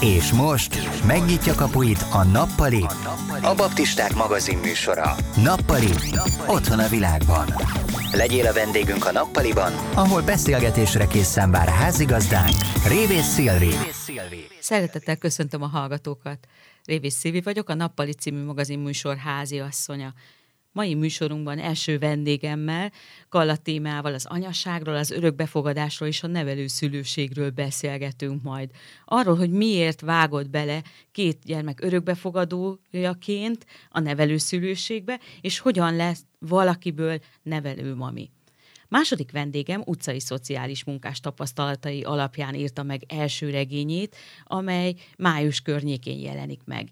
És most megnyitja kapuit a Nappali, a Baptisták magazin műsora. Nappali, otthon a világban. Legyél a vendégünk a Nappaliban, ahol beszélgetésre készen vár házigazdánk, Révész Szilvi. Szeretettel köszöntöm a hallgatókat. Révész Szilvi vagyok, a Nappali című magazin műsor házi asszonya. Mai műsorunkban első vendégemmel, Kalla témával az anyaságról, az örökbefogadásról és a nevelőszülőségről beszélgetünk majd. Arról, hogy miért vágott bele két gyermek örökbefogadójaként a nevelőszülőségbe, és hogyan lesz valakiből nevelőmami. Második vendégem utcai szociális munkás tapasztalatai alapján írta meg első regényét, amely május környékén jelenik meg.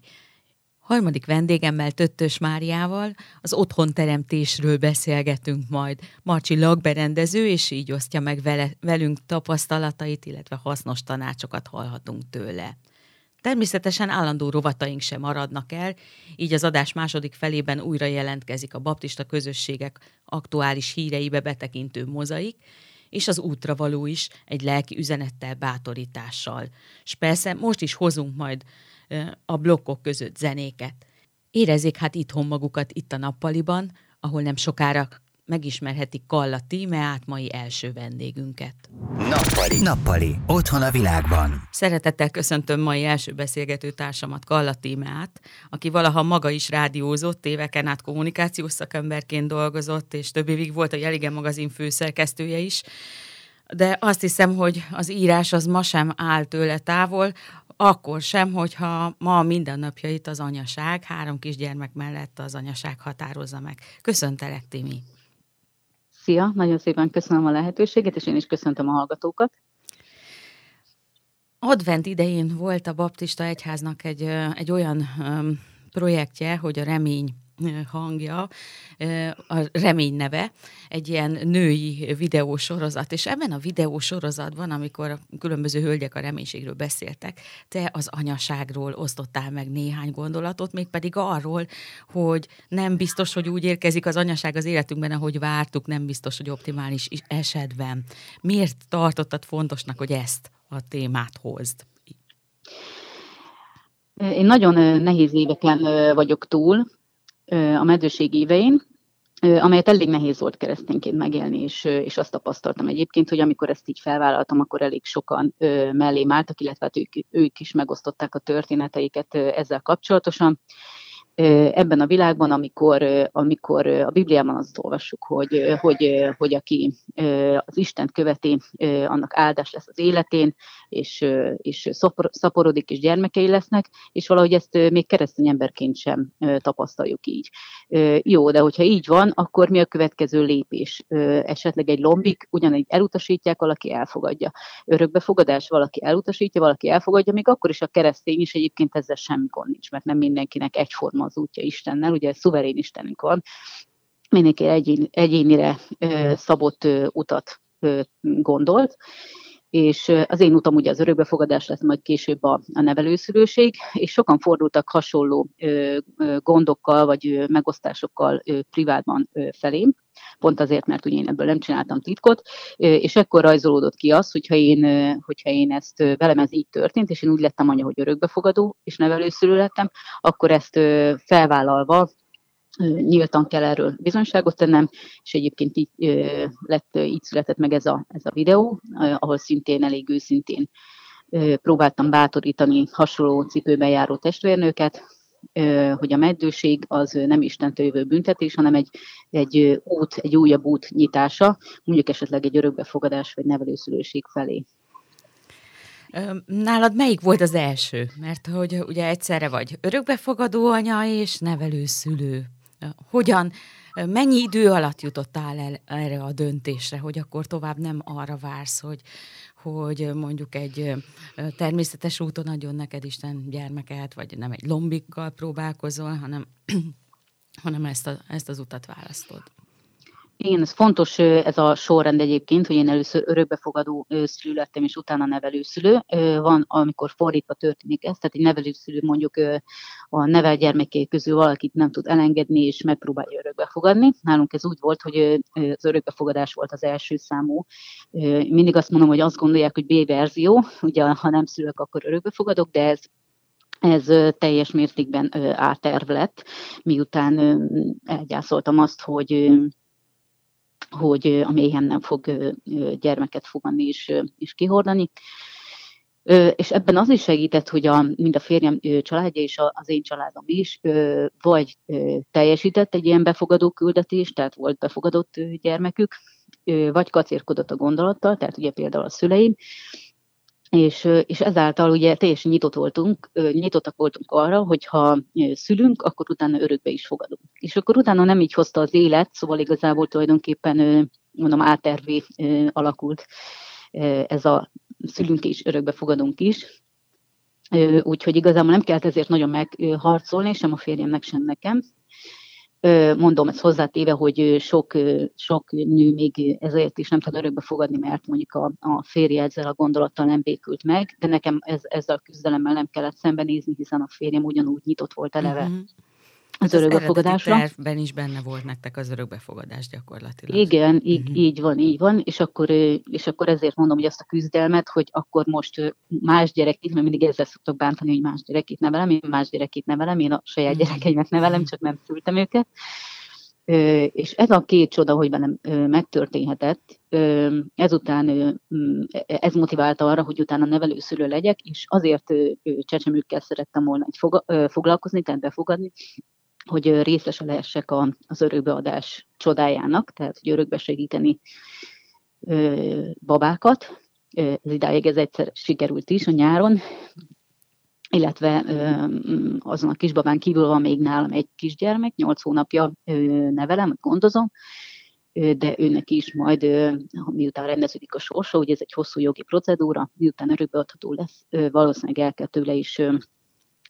Harmadik vendégemmel Töttös Máriával az otthonteremtésről beszélgetünk majd. Marcsi lakberendező, és így osztja meg vele, velünk tapasztalatait, illetve hasznos tanácsokat hallhatunk tőle. Természetesen állandó rovataink sem maradnak el, így az adás második felében újra jelentkezik a baptista közösségek aktuális híreibe betekintő mozaik, és az útra való is egy lelki üzenettel, bátorítással. És persze most is hozunk majd a blokkok között zenéket. Érezzék hát itthon magukat itt a nappaliban, ahol nem sokára megismerhetik Kalla Tímeát, mai első vendégünket. Nappali. Nappali. Otthon a világban. Szeretettel köszöntöm mai első beszélgető társamat, Kalla Tímeát, aki valaha maga is rádiózott, éveken át kommunikációs szakemberként dolgozott, és több évig volt a Jelige magazin főszerkesztője is. De azt hiszem, hogy az írás az ma sem áll tőle távol, akkor sem, hogyha ma a mindennapjait az anyaság, három kisgyermek mellett az anyaság határozza meg. Köszöntelek, Timi! Szia, nagyon szépen köszönöm a lehetőséget, és én is köszöntöm a hallgatókat. Advent idején volt a Baptista Egyháznak egy, egy olyan projektje, hogy a remény hangja, a remény neve, egy ilyen női videósorozat, és ebben a videósorozatban, amikor a különböző hölgyek a reménységről beszéltek, te az anyaságról osztottál meg néhány gondolatot, mégpedig arról, hogy nem biztos, hogy úgy érkezik az anyaság az életünkben, ahogy vártuk, nem biztos, hogy optimális esetben. Miért tartottad fontosnak, hogy ezt a témát hozd? Én nagyon nehéz éveken vagyok túl, a meddőség évein, amelyet elég nehéz volt keresztényként megélni, és, és azt tapasztaltam egyébként, hogy amikor ezt így felvállaltam, akkor elég sokan mellém álltak, illetve hát ők, ők is megosztották a történeteiket ezzel kapcsolatosan. Ebben a világban, amikor, amikor a Bibliában azt olvassuk, hogy, hogy, hogy aki az Istent követi, annak áldás lesz az életén, és, és szaporodik, és gyermekei lesznek, és valahogy ezt még keresztény emberként sem tapasztaljuk így. Jó, de hogyha így van, akkor mi a következő lépés? Esetleg egy lombik, ugyanígy elutasítják, valaki elfogadja. Örökbefogadás, valaki elutasítja, valaki elfogadja, még akkor is a keresztény is egyébként ezzel semmi gond nincs, mert nem mindenkinek egyforma az útja Istennel, ugye szuverén Istenünk van, mindenki egyén, egyénire szabott utat gondolt, és az én utam ugye az örökbefogadás lesz, majd később a, a nevelőszülőség, és sokan fordultak hasonló ö, gondokkal vagy ö, megosztásokkal ö, privátban ö, felém, pont azért, mert ugye én ebből nem csináltam titkot, és ekkor rajzolódott ki az, hogyha én, hogyha én ezt velem ez így történt, és én úgy lettem anya, hogy örökbefogadó és nevelőszülő lettem, akkor ezt felvállalva nyíltan kell erről bizonyságot tennem, és egyébként így, lett, így született meg ez a, ez a videó, ahol szintén elég őszintén próbáltam bátorítani hasonló cipőben járó testvérnőket, hogy a meddőség az nem Istentől jövő büntetés, hanem egy, egy út, egy újabb út nyitása, mondjuk esetleg egy örökbefogadás vagy nevelőszülőség felé. Nálad melyik volt az első? Mert hogy ugye egyszerre vagy örökbefogadó anya és nevelőszülő. Hogyan, mennyi idő alatt jutottál el erre a döntésre, hogy akkor tovább nem arra vársz, hogy, hogy mondjuk egy természetes úton adjon neked Isten gyermeket, vagy nem egy lombikkal próbálkozol, hanem, hanem ezt, a, ezt az utat választod? Igen, ez fontos ez a sorrend egyébként, hogy én először örökbefogadó szülő lettem, és utána nevelőszülő. Van, amikor fordítva történik ez, tehát egy nevelőszülő mondjuk a nevel gyermekei közül valakit nem tud elengedni, és megpróbálja örökbefogadni. Nálunk ez úgy volt, hogy az örökbefogadás volt az első számú. Mindig azt mondom, hogy azt gondolják, hogy B verzió, ugye ha nem szülök, akkor örökbefogadok, de ez ez teljes mértékben áterv lett, miután elgyászoltam azt, hogy hogy a méhen nem fog gyermeket fogadni és, és kihordani. És ebben az is segített, hogy a, mind a férjem családja és az én családom is vagy teljesített egy ilyen befogadó küldetést, tehát volt befogadott gyermekük, vagy kacérkodott a gondolattal, tehát ugye például a szüleim, és, és ezáltal ugye teljesen nyitott voltunk, nyitottak voltunk arra, hogy ha szülünk, akkor utána örökbe is fogadunk. És akkor utána nem így hozta az élet, szóval igazából tulajdonképpen mondom átervé alakult ez a szülünk is, örökbe fogadunk is. Úgyhogy igazából nem kellett ezért nagyon megharcolni, sem a férjemnek, sem nekem. Mondom ezt hozzátéve, hogy sok, sok nő még ezért is nem tud örökbe fogadni, mert mondjuk a, a férje ezzel a gondolattal nem békült meg, de nekem ez, ezzel a küzdelemmel nem kellett szembenézni, hiszen a férjem ugyanúgy nyitott volt eleve. Uh-huh az, az örökbefogadásra. tervben is benne volt nektek az örökbefogadás gyakorlatilag. Igen, így, uh-huh. így van, így van, és akkor, és akkor ezért mondom, hogy azt a küzdelmet, hogy akkor most más gyerekét, mert mindig ezzel szoktak bántani, hogy más gyerekét nevelem, én más gyerekét nevelem, én a saját uh-huh. gyerekeimet nevelem, csak nem szültem őket. És ez a két csoda, hogy bennem megtörténhetett, ezután ez motiválta arra, hogy utána nevelőszülő legyek, és azért csecsemőkkel szerettem volna foglalkozni, tehát befogadni, hogy részese lehessek az örökbeadás csodájának, tehát hogy örökbe segíteni babákat. Ez idáig ez egyszer sikerült is a nyáron, illetve azon a kisbabán kívül van még nálam egy kisgyermek, 8 hónapja nevelem, gondozom, de őnek is majd, miután rendeződik a sorsa, ugye ez egy hosszú jogi procedúra, miután örökbeadható lesz, valószínűleg el kell tőle is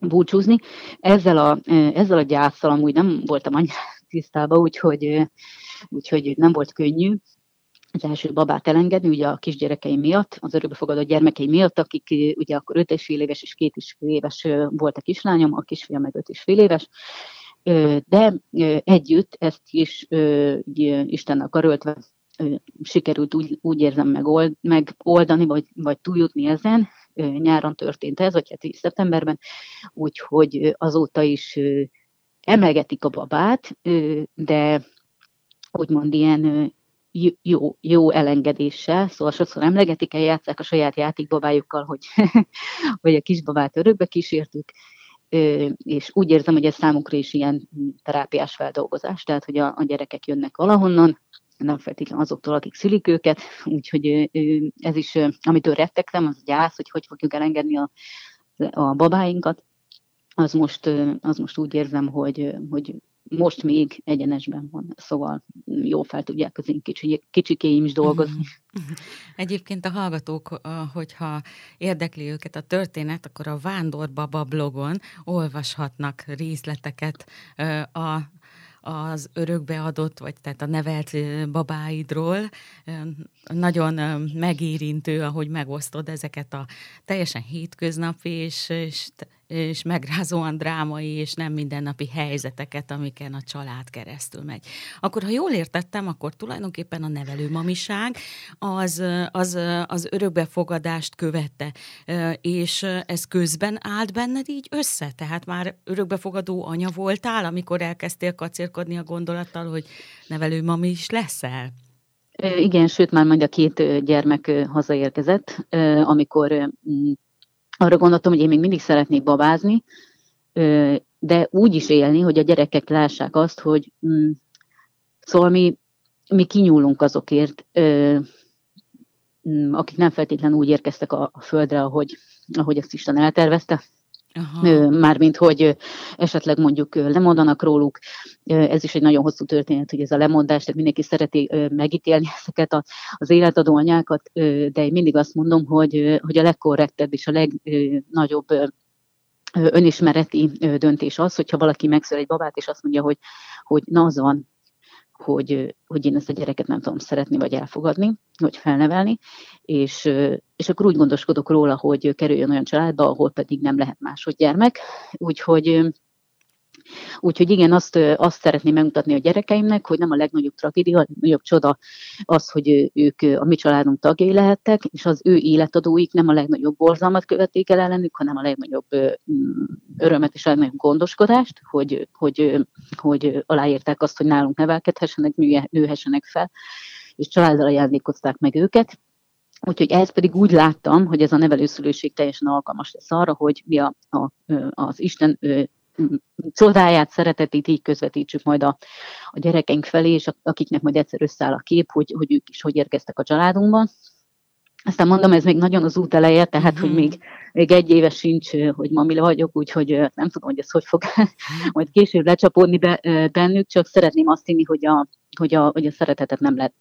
búcsúzni. Ezzel a, ezzel a gyászsal amúgy nem voltam annyira tisztában, úgyhogy, úgyhogy nem volt könnyű az első babát elengedni, ugye a kisgyerekeim miatt, az örökbefogadó gyermekei miatt, akik ugye akkor 5 és fél éves és 2 és fél éves volt a kislányom, a kisfiam meg 5 és fél éves, de együtt ezt is Istennek karöltve sikerült úgy, úgy érzem megold, megoldani, vagy, vagy túljutni ezen, nyáron történt ez, vagy hát szeptemberben, úgyhogy azóta is emelgetik a babát, de úgymond ilyen jó, jó elengedéssel, szóval sokszor emlegetik, eljátszák a saját játékbabájukkal, hogy, hogy a kisbabát örökbe kísértük, és úgy érzem, hogy ez számukra is ilyen terápiás feldolgozás, tehát hogy a, a gyerekek jönnek valahonnan, nem feltétlenül azoktól, akik szülik őket, úgyhogy ez is, amitől rettegtem, az gyász, hogy hogy fogjuk elengedni a, a babáinkat, az most, az most úgy érzem, hogy, hogy most még egyenesben van, szóval jó fel tudják az én kicsi, kicsikéim is dolgozni. Egyébként a hallgatók, hogyha érdekli őket a történet, akkor a Vándor Baba blogon olvashatnak részleteket a az örökbeadott, vagy tehát a nevelt babáidról. Nagyon megérintő, ahogy megosztod ezeket a teljesen hétköznapi és, és és megrázóan drámai és nem mindennapi helyzeteket, amiken a család keresztül megy. Akkor, ha jól értettem, akkor tulajdonképpen a nevelőmamiság az, az, az örökbefogadást követte, és ez közben állt benned így össze? Tehát már örökbefogadó anya voltál, amikor elkezdtél kacérkodni a gondolattal, hogy nevelőmami is leszel? Igen, sőt, már majd a két gyermek hazaérkezett, amikor arra gondoltam, hogy én még mindig szeretnék babázni, de úgy is élni, hogy a gyerekek lássák azt, hogy mm, szóval mi, mi kinyúlunk azokért, mm, akik nem feltétlenül úgy érkeztek a, a földre, ahogy, ahogy ezt Isten eltervezte. Aha. Mármint, hogy esetleg mondjuk lemondanak róluk. Ez is egy nagyon hosszú történet, hogy ez a lemondás, tehát mindenki szereti megítélni ezeket az életadó anyákat, de én mindig azt mondom, hogy, hogy a legkorrektebb és a legnagyobb önismereti döntés az, hogyha valaki megszül egy babát, és azt mondja, hogy, hogy na az van, hogy, hogy én ezt a gyereket nem tudom szeretni vagy elfogadni, vagy felnevelni, és, és akkor úgy gondoskodok róla, hogy kerüljön olyan családba, ahol pedig nem lehet másod gyermek. Úgyhogy Úgyhogy igen, azt, azt szeretném megmutatni a gyerekeimnek, hogy nem a legnagyobb tragédia, a legnagyobb csoda az, hogy ők a mi családunk tagjai lehettek, és az ő életadóik nem a legnagyobb borzalmat követték el ellenük, hanem a legnagyobb mm, örömet és a legnagyobb gondoskodást, hogy, hogy, hogy aláírták azt, hogy nálunk nevelkedhessenek, nőhessenek fel, és családdal ajándékozták meg őket, Úgyhogy ezt pedig úgy láttam, hogy ez a nevelőszülőség teljesen alkalmas lesz arra, hogy mi a, a, az Isten csodáját, szeretetét így közvetítsük majd a, a gyerekeink felé, és akiknek majd egyszer összeáll a kép, hogy, hogy ők is hogy érkeztek a családunkban. Aztán mondom, ez még nagyon az út eleje, tehát mm-hmm. hogy mhm. még, még egy éves sincs, hogy mami vagyok, úgyhogy nem tudom, hogy ez hogy fog majd később lecsapódni be, bennük, csak szeretném azt hinni, hogy a, hogy a, hogy a szeretetet nem lehet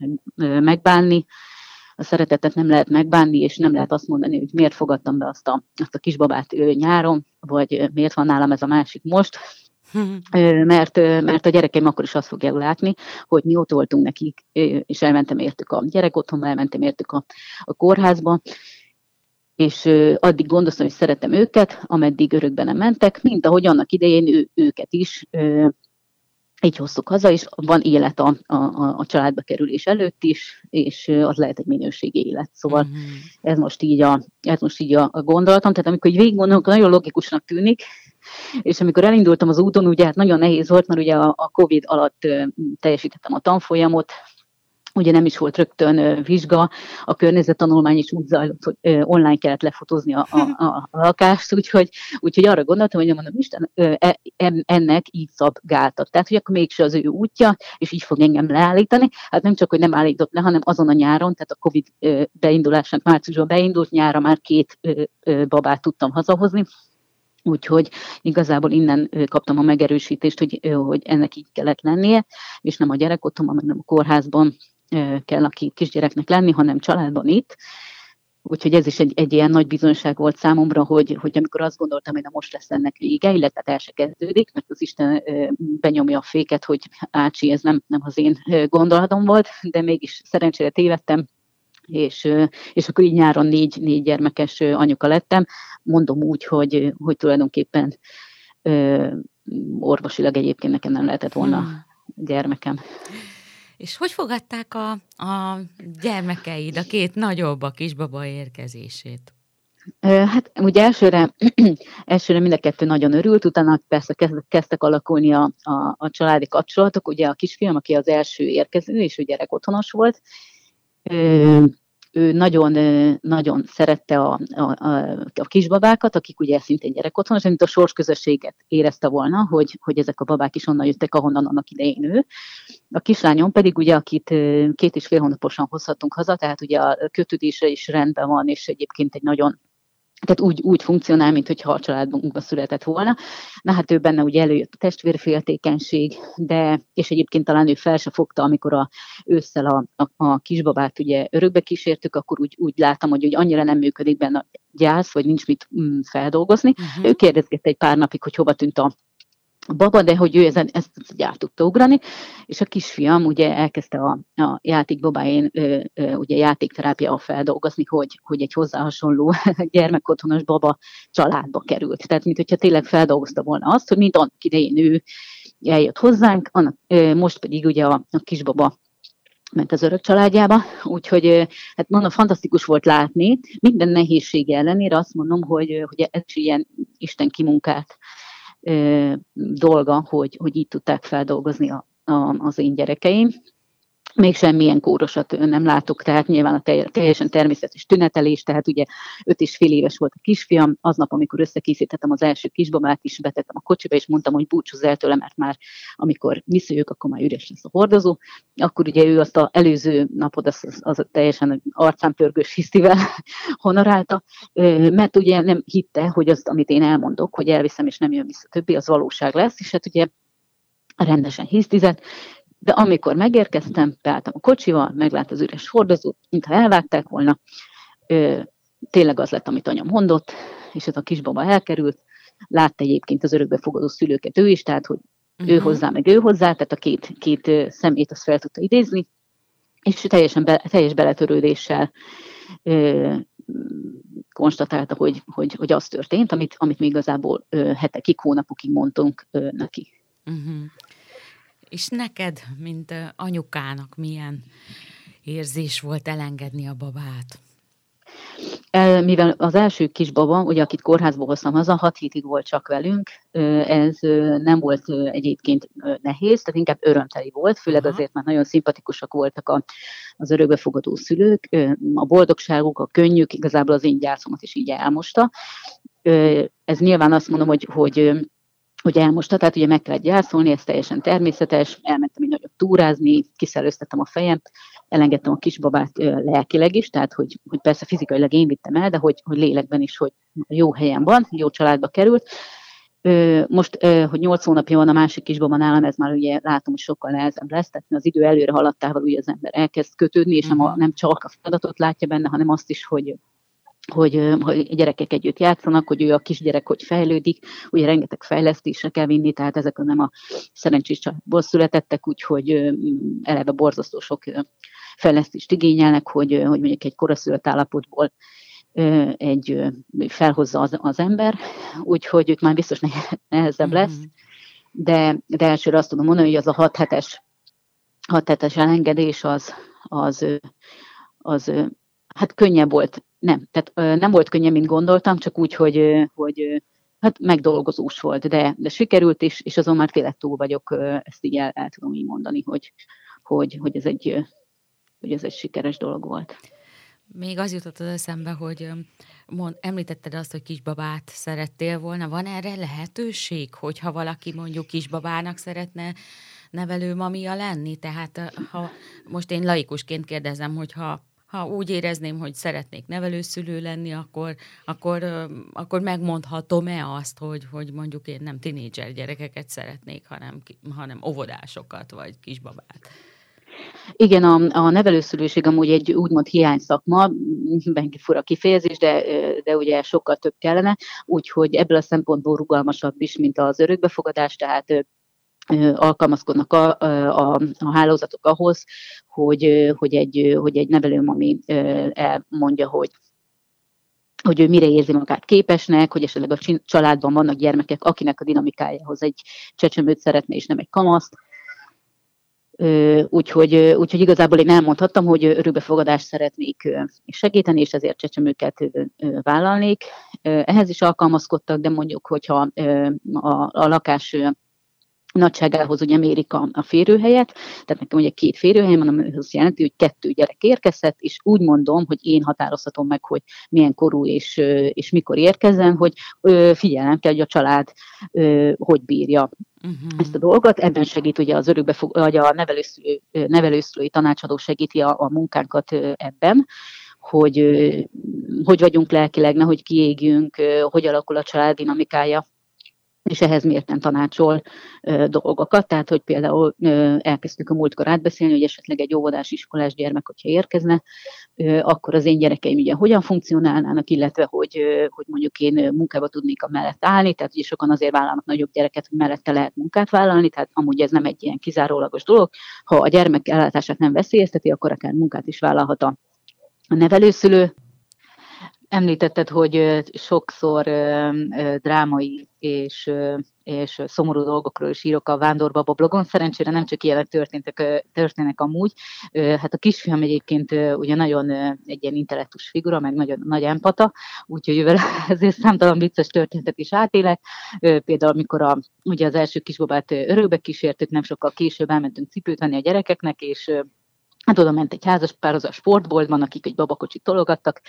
megbánni, a szeretetet nem lehet megbánni, és nem lehet azt mondani, hogy miért fogadtam be azt a, azt a kisbabát nyáron, vagy miért van nálam ez a másik most, mert, mert a gyerekeim akkor is azt fogják látni, hogy mi ott voltunk nekik, és elmentem értük a gyerek otthonba, elmentem értük a, a kórházba, és addig gondoztam, hogy szeretem őket, ameddig örökben nem mentek, mint ahogy annak idején ő, őket is így hoztuk haza, és van élet a, a, a családba kerülés előtt is, és az lehet egy minőségi élet. Szóval uh-huh. ez most így a, ez most így a, a gondolatom. Tehát amikor így végig gondolom, nagyon logikusnak tűnik, és amikor elindultam az úton, ugye hát nagyon nehéz volt, mert ugye a, a Covid alatt teljesítettem a tanfolyamot, ugye nem is volt rögtön vizsga, a környezettanulmány is úgy zajlott, hogy online kellett lefotózni a, a, a, a lakást, úgyhogy, úgyhogy arra gondoltam, hogy mondom, Isten, e, ennek így szabgáltat. Tehát, hogy akkor mégse az ő útja, és így fog engem leállítani. Hát nem csak, hogy nem állított le, hanem azon a nyáron, tehát a Covid beindulásnak márciusban beindult, nyára már két babát tudtam hazahozni, Úgyhogy igazából innen kaptam a megerősítést, hogy, hogy ennek így kellett lennie, és nem a gyerekotthonban, hanem a kórházban kell a kisgyereknek lenni, hanem családban itt. Úgyhogy ez is egy, egy ilyen nagy bizonyság volt számomra, hogy, hogy amikor azt gondoltam, hogy na most lesz ennek vége, illetve el se kezdődik, mert az Isten benyomja a féket, hogy ácsi, ez nem, nem az én gondolatom volt, de mégis szerencsére tévedtem, és, és akkor így nyáron négy, négy gyermekes anyuka lettem. Mondom úgy, hogy, hogy tulajdonképpen orvosilag egyébként nekem nem lehetett volna hmm. gyermekem. És hogy fogadták a, a gyermekeid, a két nagyobb, a kisbaba érkezését? Hát ugye elsőre, elsőre mind a kettő nagyon örült, utána persze kezdtek alakulni a, a, a családi kapcsolatok. Ugye a kisfiam, aki az első érkező, és ő gyerek otthonos volt, ő nagyon, nagyon szerette a, a, a, kisbabákat, akik ugye szintén gyerekotthonos, mint a sorsközösséget érezte volna, hogy, hogy ezek a babák is onnan jöttek, ahonnan annak idején ő. A kislányom pedig ugye, akit két és fél hónaposan hozhatunk haza, tehát ugye a kötődése is rendben van, és egyébként egy nagyon tehát úgy, úgy funkcionál, mintha a családunkban született volna. Na hát ő benne ugye előjött a testvérféltékenység, de, és egyébként talán ő fel se fogta, amikor a, ősszel a, a, a kisbabát ugye örökbe kísértük, akkor úgy, úgy láttam, hogy, hogy annyira nem működik benne a gyász, vagy nincs mit mm, feldolgozni. Uh-huh. Ő kérdezgette egy pár napig, hogy hova tűnt a baba, de hogy ő ezen, ezt át tudta ugrani, és a kisfiam ugye elkezdte a, a játék babájén ö, ö, ugye játékterápia feldolgozni, hogy, hogy egy hozzá hasonló gyermekotthonos baba családba került. Tehát, mint hogyha tényleg feldolgozta volna azt, hogy mint annak idején ő eljött hozzánk, annak, ö, most pedig ugye a, a kisbaba ment az örök családjába, úgyhogy hát mondom, fantasztikus volt látni, minden nehézség ellenére azt mondom, hogy, hogy ez ilyen Isten kimunkált dolga, hogy, hogy így tudták feldolgozni a, a, az én gyerekeim még semmilyen kórosat nem látok, tehát nyilván a teljesen természetes tünetelés, tehát ugye öt és fél éves volt a kisfiam, aznap, amikor összekészítettem az első kisbabát is, betettem a kocsiba, és mondtam, hogy búcsúz el tőle, mert már amikor visszajövök, akkor már üres lesz a hordozó. Akkor ugye ő azt az előző napot az, az, az teljesen arcán pörgős hisztivel honorálta, mert ugye nem hitte, hogy azt, amit én elmondok, hogy elviszem és nem jön vissza többi, az valóság lesz, és hát ugye rendesen hisztizett, de amikor megérkeztem, beálltam a kocsival, meglát az üres hordozót, mintha elvágták volna, ö, tényleg az lett, amit anyam mondott, és ez a kisbaba elkerült, látta egyébként az örökbefogadó szülőket ő is, tehát hogy Uh-huh. Ő hozzá, meg ő hozzá, tehát a két, két szemét azt fel tudta idézni, és teljesen be, teljes beletörődéssel ö, konstatálta, hogy, hogy, hogy az történt, amit, amit mi igazából ö, hetekig, hónapokig mondtunk ö, neki. Uh-huh. És neked, mint anyukának milyen érzés volt elengedni a babát? Mivel az első kisbaba, ugye akit kórházból hoztam haza, hat hétig volt csak velünk, ez nem volt egyébként nehéz, tehát inkább örömteli volt, főleg Aha. azért, mert nagyon szimpatikusak voltak a, az örökbefogadó szülők, a boldogságuk, a könnyük, igazából az én gyászomat is így elmosta. Ez nyilván azt mondom, hogy, hogy hogy elmosta, tehát ugye meg kellett gyászolni, ez teljesen természetes, elmentem egy nagyobb túrázni, kiszellőztettem a fejem, elengedtem a kisbabát lelkileg is, tehát hogy, hogy persze fizikailag én vittem el, de hogy, hogy lélekben is, hogy jó helyen van, jó családba került. Most, hogy nyolc hónapja van a másik kisbaba nálam, ez már ugye látom, hogy sokkal nehezebb lesz, tehát az idő előre haladtával ugye az ember elkezd kötődni, és nem, a, mhm. nem csak a feladatot látja benne, hanem azt is, hogy hogy, hogy gyerekek együtt játszanak, hogy ő a kisgyerek hogy fejlődik, ugye rengeteg fejlesztésre kell vinni, tehát ezek nem a szerencsés családból születettek, úgyhogy eleve borzasztó sok fejlesztést igényelnek, hogy, hogy mondjuk egy koraszülött állapotból egy felhozza az, az ember, úgyhogy ők már biztos nehezebb lesz, mm-hmm. de, de elsőre azt tudom mondani, hogy az a 6 hetes, 6 hetes elengedés az, az, az hát könnyebb volt nem, tehát nem volt könnyen, mint gondoltam, csak úgy, hogy, hogy hát megdolgozós volt, de, de sikerült, és, és azon már tényleg túl vagyok, ezt így el, el tudom így mondani, hogy, hogy, hogy, ez egy, hogy ez egy sikeres dolog volt. Még az jutott az eszembe, hogy mond, említetted azt, hogy kisbabát szerettél volna. Van erre lehetőség, hogyha valaki mondjuk kisbabának szeretne nevelő mamia lenni? Tehát ha most én laikusként kérdezem, hogyha ha úgy érezném, hogy szeretnék nevelőszülő lenni, akkor, akkor, akkor megmondhatom-e azt, hogy, hogy mondjuk én nem tinédzser gyerekeket szeretnék, hanem, hanem óvodásokat vagy kisbabát. Igen, a, a nevelőszülőség amúgy egy úgymond hiány szakma, benki fura kifejezés, de, de ugye sokkal több kellene, úgyhogy ebből a szempontból rugalmasabb is, mint az örökbefogadás, tehát alkalmazkodnak a, a, a hálózatok ahhoz, hogy, hogy, egy, hogy egy nevelőmami elmondja, hogy hogy ő mire érzi magát képesnek, hogy esetleg a családban vannak gyermekek, akinek a dinamikájához egy csecsemőt szeretne, és nem egy kamaszt. Úgyhogy, úgyhogy igazából én elmondhattam, hogy örökbefogadást szeretnék segíteni, és ezért csecsemőket vállalnék. Ehhez is alkalmazkodtak, de mondjuk, hogyha a, a lakás nagyságához ugye mérik a, a férőhelyet, tehát nekem ugye két férőhelyem van, ami azt jelenti, hogy kettő gyerek érkezhet, és úgy mondom, hogy én határozhatom meg, hogy milyen korú és, és mikor érkezzen, hogy figyelem kell, hogy a család hogy bírja uh-huh. ezt a dolgot. Ebben segít ugye az örökbefog, vagy a nevelőszülő, nevelőszülői tanácsadó segíti a, a munkánkat ebben, hogy hogy vagyunk lelkileg, nehogy kiégjünk, hogy alakul a család dinamikája és ehhez miért nem tanácsol ö, dolgokat. Tehát, hogy például ö, elkezdtük a múltkor átbeszélni, hogy esetleg egy óvodás iskolás gyermek, hogyha érkezne, ö, akkor az én gyerekeim ugye hogyan funkcionálnának, illetve hogy, ö, hogy mondjuk én munkába tudnék a mellett állni, tehát ugye sokan azért vállalnak nagyobb gyereket, hogy mellette lehet munkát vállalni, tehát amúgy ez nem egy ilyen kizárólagos dolog. Ha a gyermek ellátását nem veszélyezteti, akkor akár munkát is vállalhat a nevelőszülő, Említetted, hogy sokszor drámai és, és szomorú dolgokról is írok a Vándorbaba blogon. Szerencsére nem csak ilyenek történtek, történnek amúgy. Hát a kisfiam egyébként ugye nagyon egy ilyen intellektus figura, meg nagyon nagy empata, úgyhogy vele ezért számtalan vicces történetet is átélek. Például, amikor a, ugye az első kisbabát örökbe kísértük, nem sokkal később elmentünk cipőt venni a gyerekeknek, és Hát oda ment egy házas pár, az a sportboltban, akik egy babakocsit tologattak,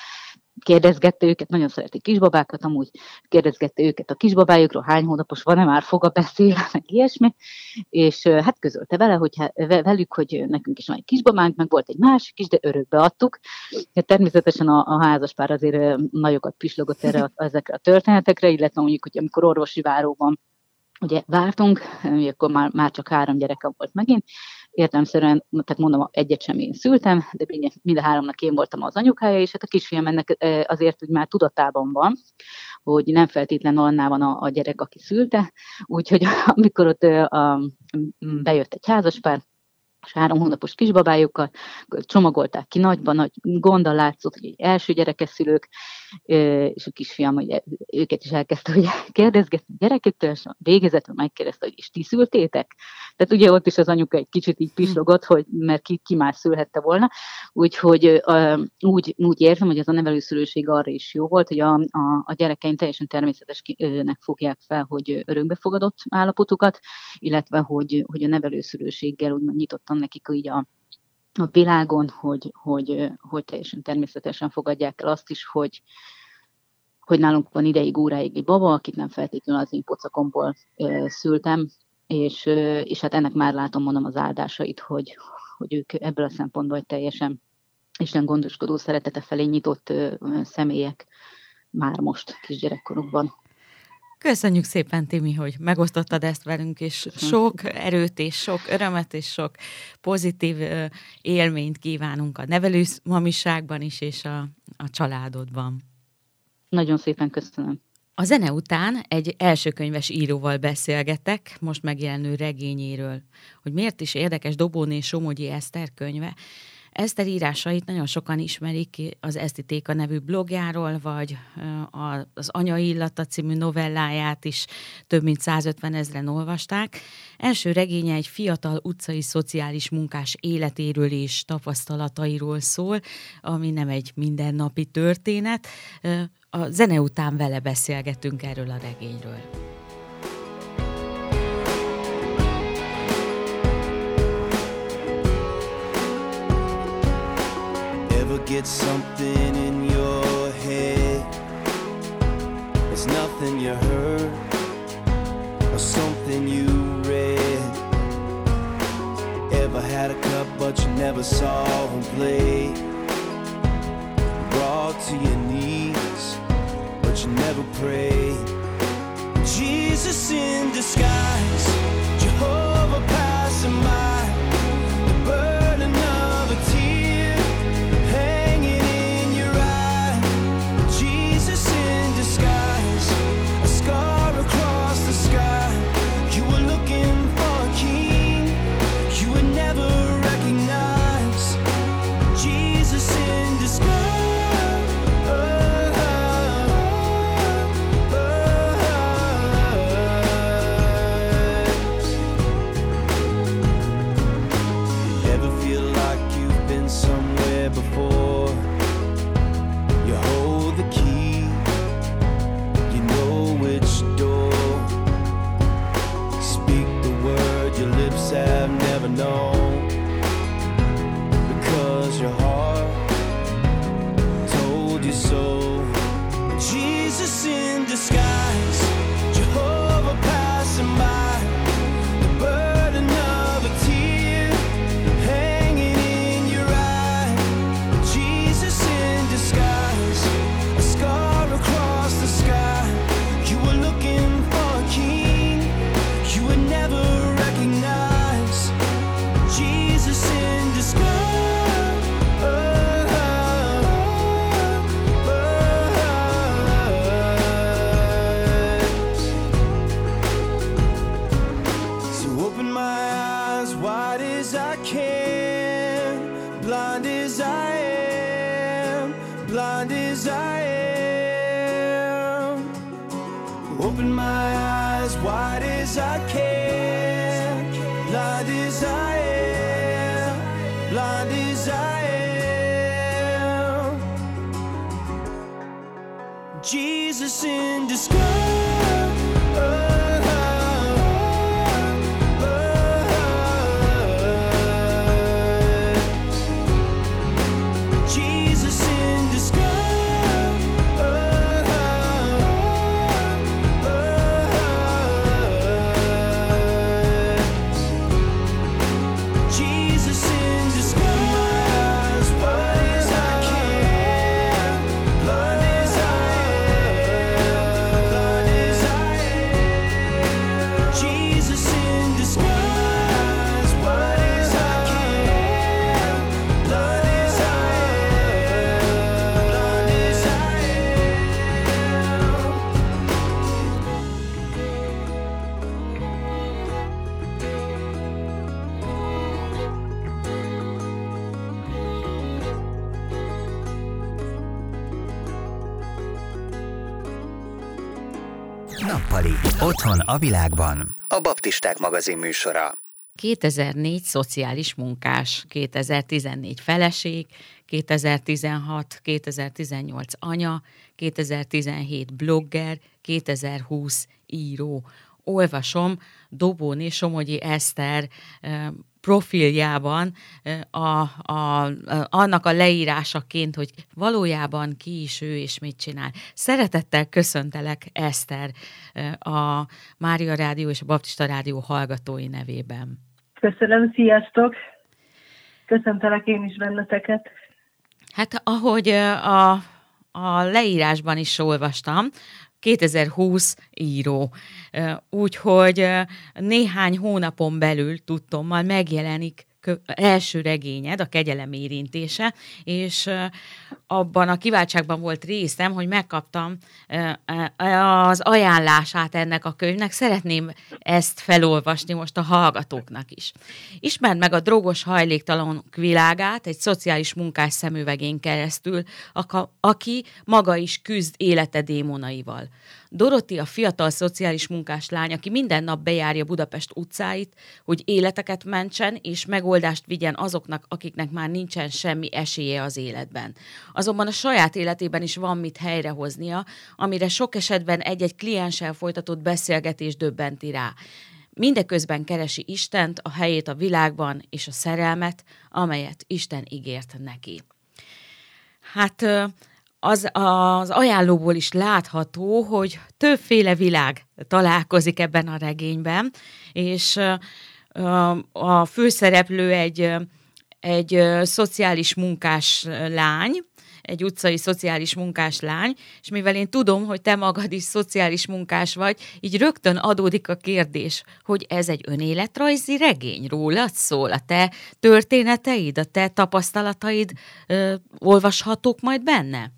kérdezgette őket, nagyon szeretik kisbabákat, amúgy kérdezgette őket a kisbabájukról, hány hónapos van-e már foga beszél, meg ilyesmi, és hát közölte vele, hogy velük, hogy nekünk is van egy kisbabánk, meg volt egy másik is, de örökbe adtuk. Ja, természetesen a, a házas pár azért nagyokat pislogott erre, ezekre a történetekre, illetve mondjuk, hogy amikor orvosi váróban ugye vártunk, akkor már, már csak három gyerekem volt megint, értelmszerűen, tehát mondom, egyet sem én szültem, de mind a háromnak én voltam az anyukája, és hát a kisfiam ennek azért hogy már tudatában van, hogy nem feltétlenül annál van a, a gyerek, aki szülte, úgyhogy amikor ott a, bejött egy házaspár, és három hónapos kisbabájukkal, csomagolták ki nagyban, nagy gondal látszott, hogy első gyerekeszülők, és a kisfiam, hogy őket is elkezdte hogy kérdezgetni a gyerekektől, és végezetül megkérdezte, hogy is ti szültétek? Tehát ugye ott is az anyuka egy kicsit így pislogott, hogy mert ki, ki más szülhette volna, úgyhogy úgy, úgy érzem, hogy ez a nevelőszülőség arra is jó volt, hogy a, a, a gyerekeim teljesen természetesnek fogják fel, hogy örökbefogadott állapotukat, illetve hogy, hogy a nevelőszülőséggel úgymond nyitottan nekik így a, a világon, hogy, hogy, hogy teljesen természetesen fogadják el azt is, hogy, hogy nálunk van ideig, óráig egy baba, akit nem feltétlenül az én pocakomból szültem, és, és hát ennek már látom, mondom, az áldásait, hogy, hogy ők ebből a szempontból teljesen Isten gondoskodó szeretete felé nyitott személyek már most kisgyerekkorukban. Köszönjük szépen, Timi, hogy megosztottad ezt velünk, és sok erőt, és sok örömet, és sok pozitív élményt kívánunk a nevelőmamiságban is, és a, a családodban. Nagyon szépen köszönöm. A zene után egy elsőkönyves íróval beszélgetek, most megjelenő regényéről, hogy miért is érdekes Dobóné Somogyi Eszter könyve, Eszter írásait nagyon sokan ismerik az Esztitéka nevű blogjáról, vagy az Anya Illata című novelláját is több mint 150 ezeren olvasták. Első regénye egy fiatal utcai szociális munkás életéről és tapasztalatairól szól, ami nem egy mindennapi történet. A zene után vele beszélgetünk erről a regényről. Get something in your head. It's nothing you heard or something you read. Ever had a cup but you never saw him play? Brought to your knees, but you never prayed. Jesus in disguise, a világban. A Baptisták magazin műsora. 2004 szociális munkás, 2014 feleség, 2016, 2018 anya, 2017 blogger, 2020 író. Olvasom Dobóné Somogyi Eszter profiljában a, a, a, annak a leírásaként, hogy valójában ki is ő és mit csinál. Szeretettel köszöntelek Eszter a Mária Rádió és a Baptista Rádió hallgatói nevében. Köszönöm, sziasztok! Köszöntelek én is benneteket. Hát ahogy a, a leírásban is olvastam, 2020 író. Úgyhogy néhány hónapon belül tudtommal megjelenik első regényed, a kegyelem érintése, és abban a kiváltságban volt részem, hogy megkaptam az ajánlását ennek a könyvnek. Szeretném ezt felolvasni most a hallgatóknak is. Ismerd meg a drogos hajléktalan világát egy szociális munkás szemüvegén keresztül, aki maga is küzd élete démonaival. Doroti a fiatal szociális munkás lány, aki minden nap bejárja Budapest utcáit, hogy életeket mentsen és megoldást vigyen azoknak, akiknek már nincsen semmi esélye az életben. Azonban a saját életében is van mit helyrehoznia, amire sok esetben egy-egy klienssel folytatott beszélgetés döbbenti rá. Mindeközben keresi Istent, a helyét a világban és a szerelmet, amelyet Isten ígért neki. Hát az, az ajánlóból is látható, hogy többféle világ találkozik ebben a regényben, és a főszereplő egy, egy szociális munkás lány, egy utcai szociális munkás lány, és mivel én tudom, hogy te magad is szociális munkás vagy, így rögtön adódik a kérdés, hogy ez egy önéletrajzi regény, rólad szól, a te történeteid, a te tapasztalataid ö, olvashatók majd benne?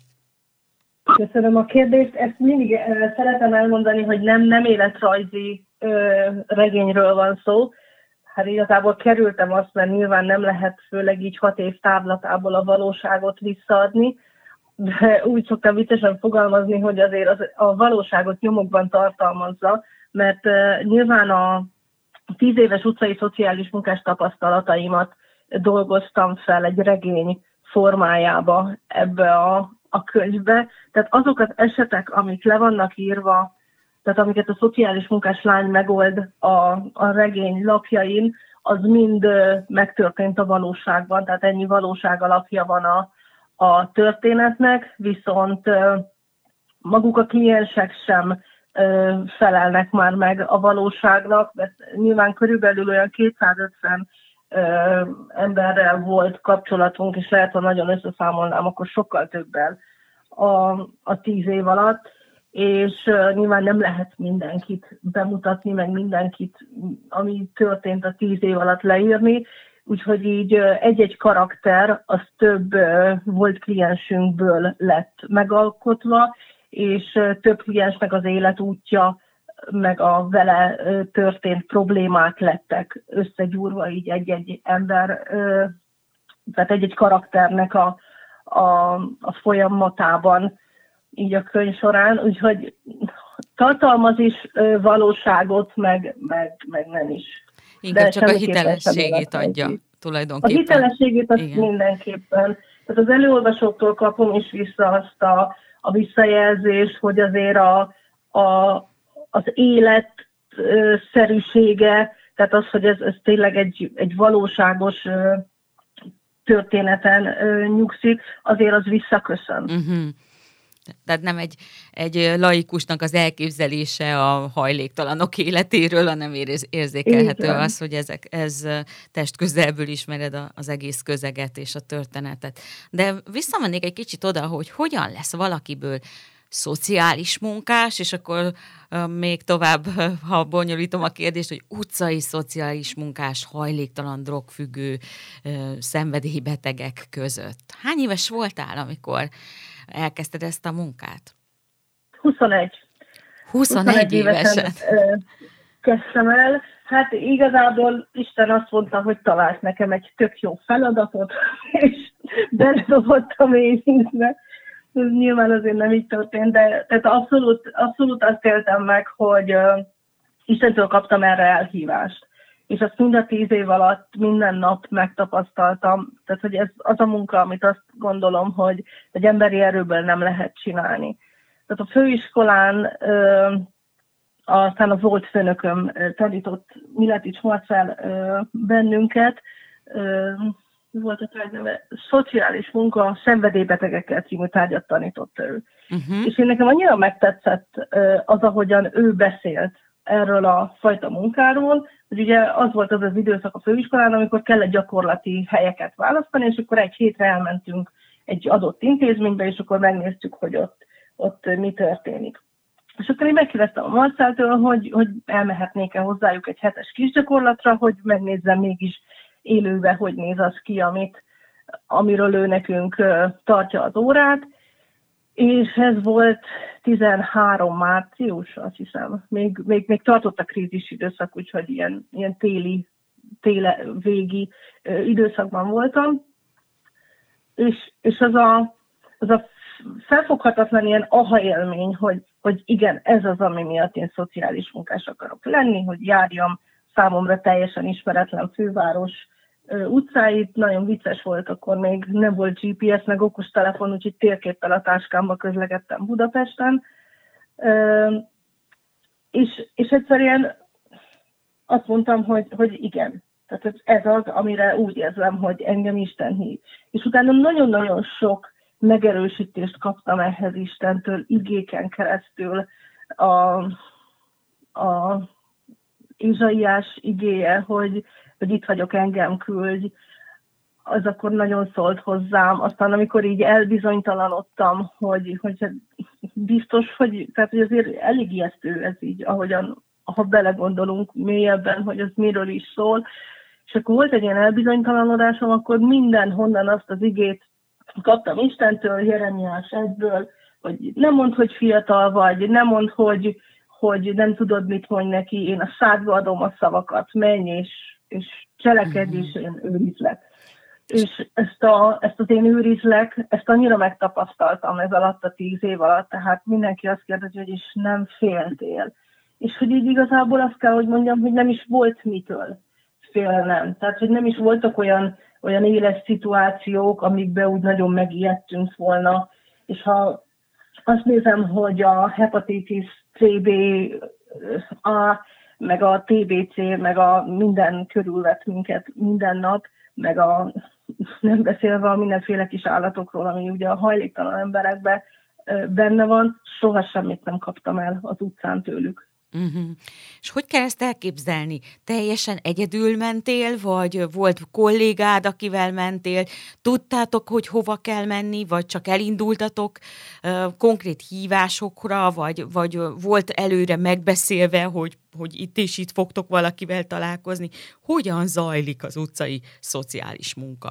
Köszönöm a kérdést. Ezt mindig szeretem elmondani, hogy nem, nem életrajzi uh, regényről van szó. Hát igazából kerültem azt, mert nyilván nem lehet főleg így hat év távlatából a valóságot visszaadni, de úgy szoktam viccesen fogalmazni, hogy azért az, a valóságot nyomokban tartalmazza, mert uh, nyilván a tíz éves utcai szociális munkás tapasztalataimat dolgoztam fel egy regény formájába ebbe a a könyvbe, tehát azok az esetek, amik le vannak írva, tehát amiket a szociális munkás lány megold a, a regény lapjain, az mind megtörtént a valóságban, tehát ennyi valóság alapja van a, a történetnek, viszont maguk a kliensek sem felelnek már meg a valóságnak, mert nyilván körülbelül olyan 250 emberrel volt kapcsolatunk, és lehet, ha nagyon összeszámolnám, akkor sokkal többel a, a tíz év alatt, és uh, nyilván nem lehet mindenkit bemutatni, meg mindenkit, ami történt a tíz év alatt leírni, úgyhogy így egy-egy karakter az több uh, volt kliensünkből lett megalkotva, és több kliensnek az életútja meg a vele történt problémák lettek összegyúrva így egy-egy ember, tehát egy-egy karakternek a, a, a folyamatában így a könyv során, úgyhogy tartalmaz is valóságot, meg, meg, meg nem is. Inkább De csak a hitelességét adja tulajdonképpen. A hitelességét az mindenképpen. Tehát az előolvasóktól kapom is vissza azt a, a visszajelzést, hogy azért a, a, az élet szerűsége, tehát az, hogy ez, ez tényleg egy, egy valóságos történeten nyugszik, azért az visszaköszön. Uh-huh. Tehát nem egy, egy laikusnak az elképzelése a hajléktalanok életéről, hanem érzékelhető Igen. az, hogy ezek, ez test közelből ismered az egész közeget és a történetet. De visszamennék egy kicsit oda, hogy hogyan lesz valakiből szociális munkás, és akkor még tovább, ha bonyolítom a kérdést, hogy utcai szociális munkás, hajléktalan, drogfüggő, szenvedélybetegek között. Hány éves voltál, amikor elkezdted ezt a munkát? 21. 21, 21 évesen. évesen kezdtem el. Hát igazából Isten azt mondta, hogy talált nekem egy tök jó feladatot, és beledobott a mélyvízbe nyilván azért nem így történt, de tehát abszolút, abszolút azt éltem meg, hogy uh, Istentől kaptam erre elhívást. És azt mind a tíz év alatt minden nap megtapasztaltam. Tehát, hogy ez az a munka, amit azt gondolom, hogy egy emberi erőből nem lehet csinálni. Tehát a főiskolán uh, aztán a volt főnököm tanított Miletics Marcel bennünket, volt a tárgyneve, szociális munka szenvedélybetegekkel című tárgyat tanított ő. Uh-huh. És én nekem annyira megtetszett az, ahogyan ő beszélt erről a fajta munkáról, hogy ugye az volt az az időszak a főiskolán, amikor kellett gyakorlati helyeket választani, és akkor egy hétre elmentünk egy adott intézménybe, és akkor megnéztük, hogy ott, ott mi történik. És akkor én megkérdeztem a Marceltől, hogy, hogy elmehetnék-e hozzájuk egy hetes kisgyakorlatra, hogy megnézzem mégis élőbe, hogy néz az ki, amit, amiről ő nekünk tartja az órát. És ez volt 13 március, azt hiszem. Még, még, még tartott a krízis időszak, úgyhogy ilyen, ilyen téli, téle végi időszakban voltam. És, és az a, az a felfoghatatlan ilyen aha élmény, hogy, hogy igen, ez az, ami miatt én szociális munkás akarok lenni, hogy járjam számomra teljesen ismeretlen főváros utcáit. Nagyon vicces volt, akkor még nem volt GPS, meg okostelefon, úgyhogy térképpel a táskámba közlekedtem Budapesten. És, és egyszerűen azt mondtam, hogy, hogy igen. Tehát ez az, amire úgy érzem, hogy engem Isten hív. És utána nagyon-nagyon sok megerősítést kaptam ehhez Istentől, igéken keresztül a, a Izsaiás igéje, hogy, hogy itt vagyok, engem küldj, az akkor nagyon szólt hozzám. Aztán amikor így elbizonytalanodtam, hogy, hogy biztos, hogy, tehát, hogy azért elég ijesztő ez így, ahogyan, ha belegondolunk mélyebben, hogy ez miről is szól. És akkor volt egy ilyen elbizonytalanodásom, akkor mindenhonnan azt az igét kaptam Istentől, Jeremiás egyből, hogy nem mond, hogy fiatal vagy, nem mond, hogy, hogy nem tudod, mit mondj neki, én a szádba adom a szavakat, menj és, és cselekedj, és én őrizlek. És ezt, a, ezt az én őrizlek, ezt annyira megtapasztaltam ez alatt a tíz év alatt, tehát mindenki azt kérdezi, hogy is nem féltél. És hogy így igazából azt kell, hogy mondjam, hogy nem is volt mitől félnem. Tehát, hogy nem is voltak olyan olyan éles szituációk, amikbe úgy nagyon megijedtünk volna. És ha azt nézem, hogy a hepatitis CB, a, meg a TBC, meg a minden körülvet minket minden nap, meg a nem beszélve a mindenféle kis állatokról, ami ugye a hajléktalan emberekben benne van, soha semmit nem kaptam el az utcán tőlük. Uh-huh. És hogy kell ezt elképzelni? Teljesen egyedül mentél, vagy volt kollégád, akivel mentél? Tudtátok, hogy hova kell menni, vagy csak elindultatok uh, konkrét hívásokra, vagy, vagy volt előre megbeszélve, hogy, hogy itt és itt fogtok valakivel találkozni? Hogyan zajlik az utcai szociális munka?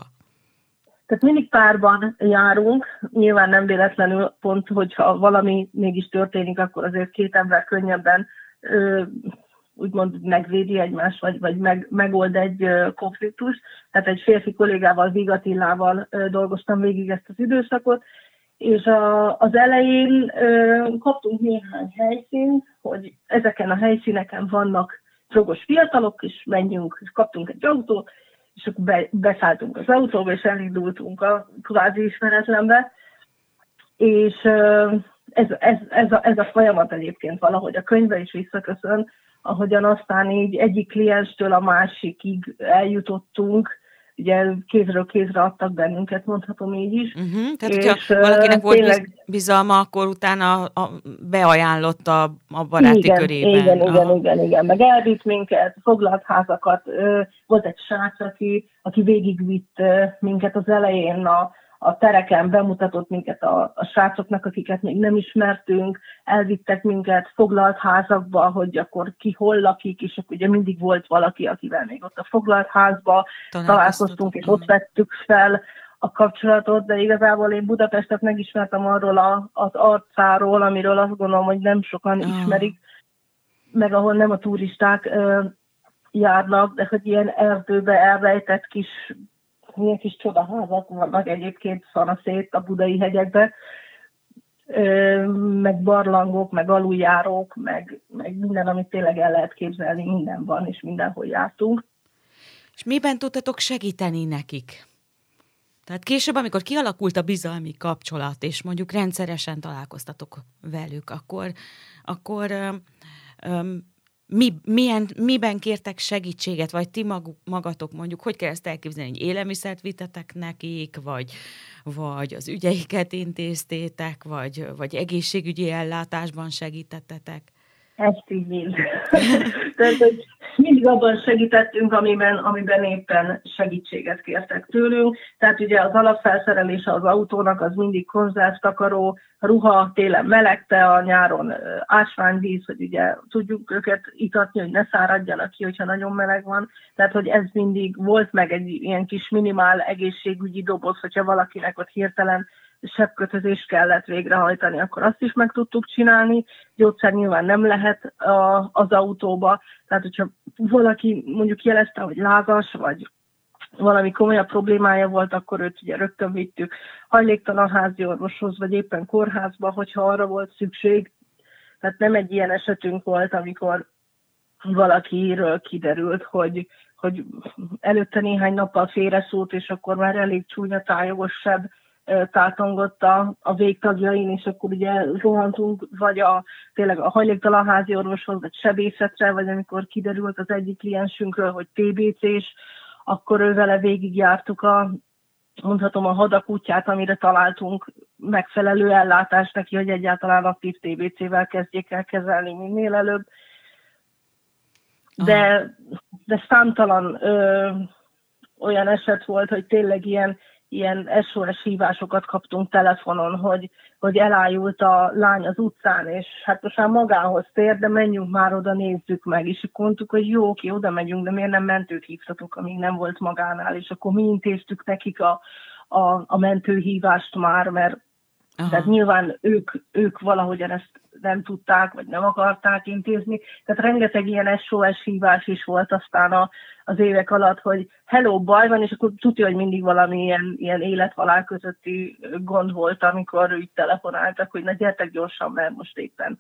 Tehát mindig párban járunk, nyilván nem véletlenül pont, hogyha valami mégis történik, akkor azért két ember könnyebben úgymond megvédi egymást, vagy, vagy meg, megold egy konfliktus. Tehát egy férfi kollégával, Vigatillával dolgoztam végig ezt az időszakot, és a, az elején ö, kaptunk néhány helyszínt, hogy ezeken a helyszíneken vannak drogos fiatalok, és menjünk, és kaptunk egy autót, és akkor be, beszálltunk az autóba, és elindultunk a kvázi ismeretlenbe, és ö, ez, ez, ez, a, ez a folyamat egyébként valahogy a könyve is visszaköszön, ahogyan aztán így egyik klienstől a másikig eljutottunk, ugye kézről kézre adtak bennünket, mondhatom így is. Uh-huh. Tehát, és, hogyha valakinek volt tényleg... bizalma, akkor utána a, beajánlotta a baráti igen, körében. Igen, igen, igen, igen, igen. Meg elvitt minket, foglalt házakat. Volt egy srác, aki, aki végigvitt minket az elején a, a tereken bemutatott minket a, a srácoknak, akiket még nem ismertünk, elvittek minket foglalt házakba, hogy akkor ki hol lakik, és akkor ugye mindig volt valaki, akivel még ott a foglalt házba találkoztunk, és ott vettük fel a kapcsolatot, de igazából én Budapestet megismertem arról a, az arcáról, amiről azt gondolom, hogy nem sokan oh. ismerik, meg ahol nem a turisták ö, járnak, de hogy ilyen erdőbe elrejtett kis milyen kis csodaházak vannak egyébként szanaszét a budai hegyekbe, meg barlangok, meg aluljárók, meg, meg minden, amit tényleg el lehet képzelni, minden van, és mindenhol jártunk. És miben tudtatok segíteni nekik? Tehát később, amikor kialakult a bizalmi kapcsolat, és mondjuk rendszeresen találkoztatok velük, akkor, akkor mi, milyen, miben kértek segítséget, vagy ti mag, magatok mondjuk, hogy kell ezt elképzelni, hogy élelmiszert vitetek nekik, vagy, vagy az ügyeiket intéztétek, vagy, vagy egészségügyi ellátásban segítettetek? Ezt így mind. Tehát, hogy mindig abban segítettünk, amiben, amiben éppen segítséget kértek tőlünk. Tehát ugye az alapfelszerelése az autónak az mindig konzervtakaró, ruha, télen melegte, a nyáron ásványvíz, hogy ugye tudjuk őket itatni, hogy ne száradjanak ki, hogyha nagyon meleg van. Tehát, hogy ez mindig volt meg egy ilyen kis minimál egészségügyi doboz, hogyha valakinek ott hirtelen sebkötözést kellett végrehajtani, akkor azt is meg tudtuk csinálni. Gyógyszer nyilván nem lehet a, az autóba, tehát hogyha valaki mondjuk jelezte, hogy lázas, vagy valami komolyabb problémája volt, akkor őt ugye rögtön vittük hajléktalan házi orvoshoz, vagy éppen kórházba, hogyha arra volt szükség. Tehát nem egy ilyen esetünk volt, amikor valakiről kiderült, hogy, hogy előtte néhány nappal félreszólt, és akkor már elég csúnya tájogos tátongott a, a végtagjain, és akkor ugye rohantunk, vagy a, tényleg a hajléktalan házi orvoshoz, vagy sebészetre, vagy amikor kiderült az egyik kliensünkről, hogy TBC-s, akkor ő vele végigjártuk a, mondhatom a hadak útját, amire találtunk megfelelő ellátást neki, hogy egyáltalán aktív TBC-vel kezdjék el kezelni minél előbb. De, de számtalan ö, olyan eset volt, hogy tényleg ilyen ilyen SOS hívásokat kaptunk telefonon, hogy, hogy elájult a lány az utcán, és hát most már magához tér, de menjünk már oda, nézzük meg. És akkor mondtuk, hogy jó, oké, oda megyünk, de miért nem mentőt hívtatok, amíg nem volt magánál, és akkor mi intéztük nekik a, a, a mentőhívást már, mert Aha. tehát nyilván ők, ők valahogyan ezt nem tudták, vagy nem akarták intézni. Tehát rengeteg ilyen SOS hívás is volt aztán a, az évek alatt, hogy hello, baj van, és akkor tudja, hogy mindig valami ilyen, ilyen élethalál közötti gond volt, amikor úgy telefonáltak, hogy na gyertek gyorsan, mert most éppen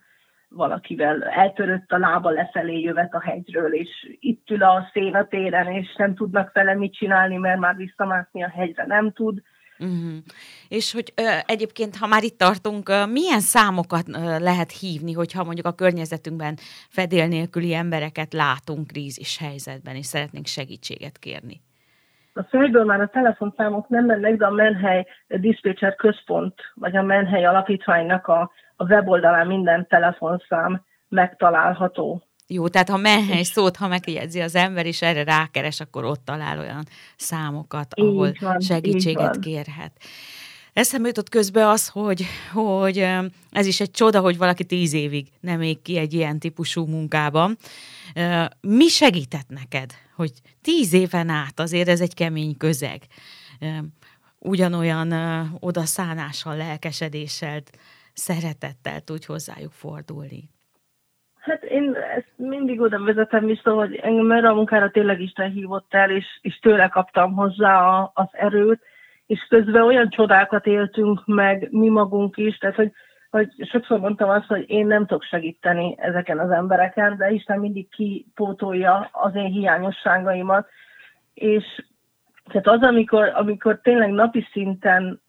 valakivel eltörött a lába lefelé jövet a hegyről, és itt ül a szén a téren, és nem tudnak vele mit csinálni, mert már visszamászni a hegyre nem tud Uh-huh. És hogy ö, egyébként, ha már itt tartunk, ö, milyen számokat ö, lehet hívni, hogyha mondjuk a környezetünkben fedél nélküli embereket látunk krízis helyzetben, és szeretnénk segítséget kérni? A fejből már a telefonszámok nem mennek, de a Menhely Dispatcher Központ, vagy a Menhely Alapítványnak a, a weboldalán minden telefonszám megtalálható. Jó, tehát ha menhely szót, ha megjegyzi az ember, és erre rákeres, akkor ott talál olyan számokat, ahol van, segítséget kérhet. Eszembe jutott közben az, hogy, hogy ez is egy csoda, hogy valaki tíz évig nem ég ki egy ilyen típusú munkában. Mi segített neked, hogy tíz éven át azért ez egy kemény közeg, ugyanolyan odaszánással, lelkesedéssel, szeretettel tudj hozzájuk fordulni? Hát én ezt mindig oda vezetem vissza, hogy engem erre a munkára tényleg Isten hívott el, és, és tőle kaptam hozzá a, az erőt, és közben olyan csodákat éltünk meg mi magunk is, tehát hogy, hogy sokszor mondtam azt, hogy én nem tudok segíteni ezeken az embereken, de Isten mindig kipótolja az én hiányosságaimat, és tehát az, amikor, amikor tényleg napi szinten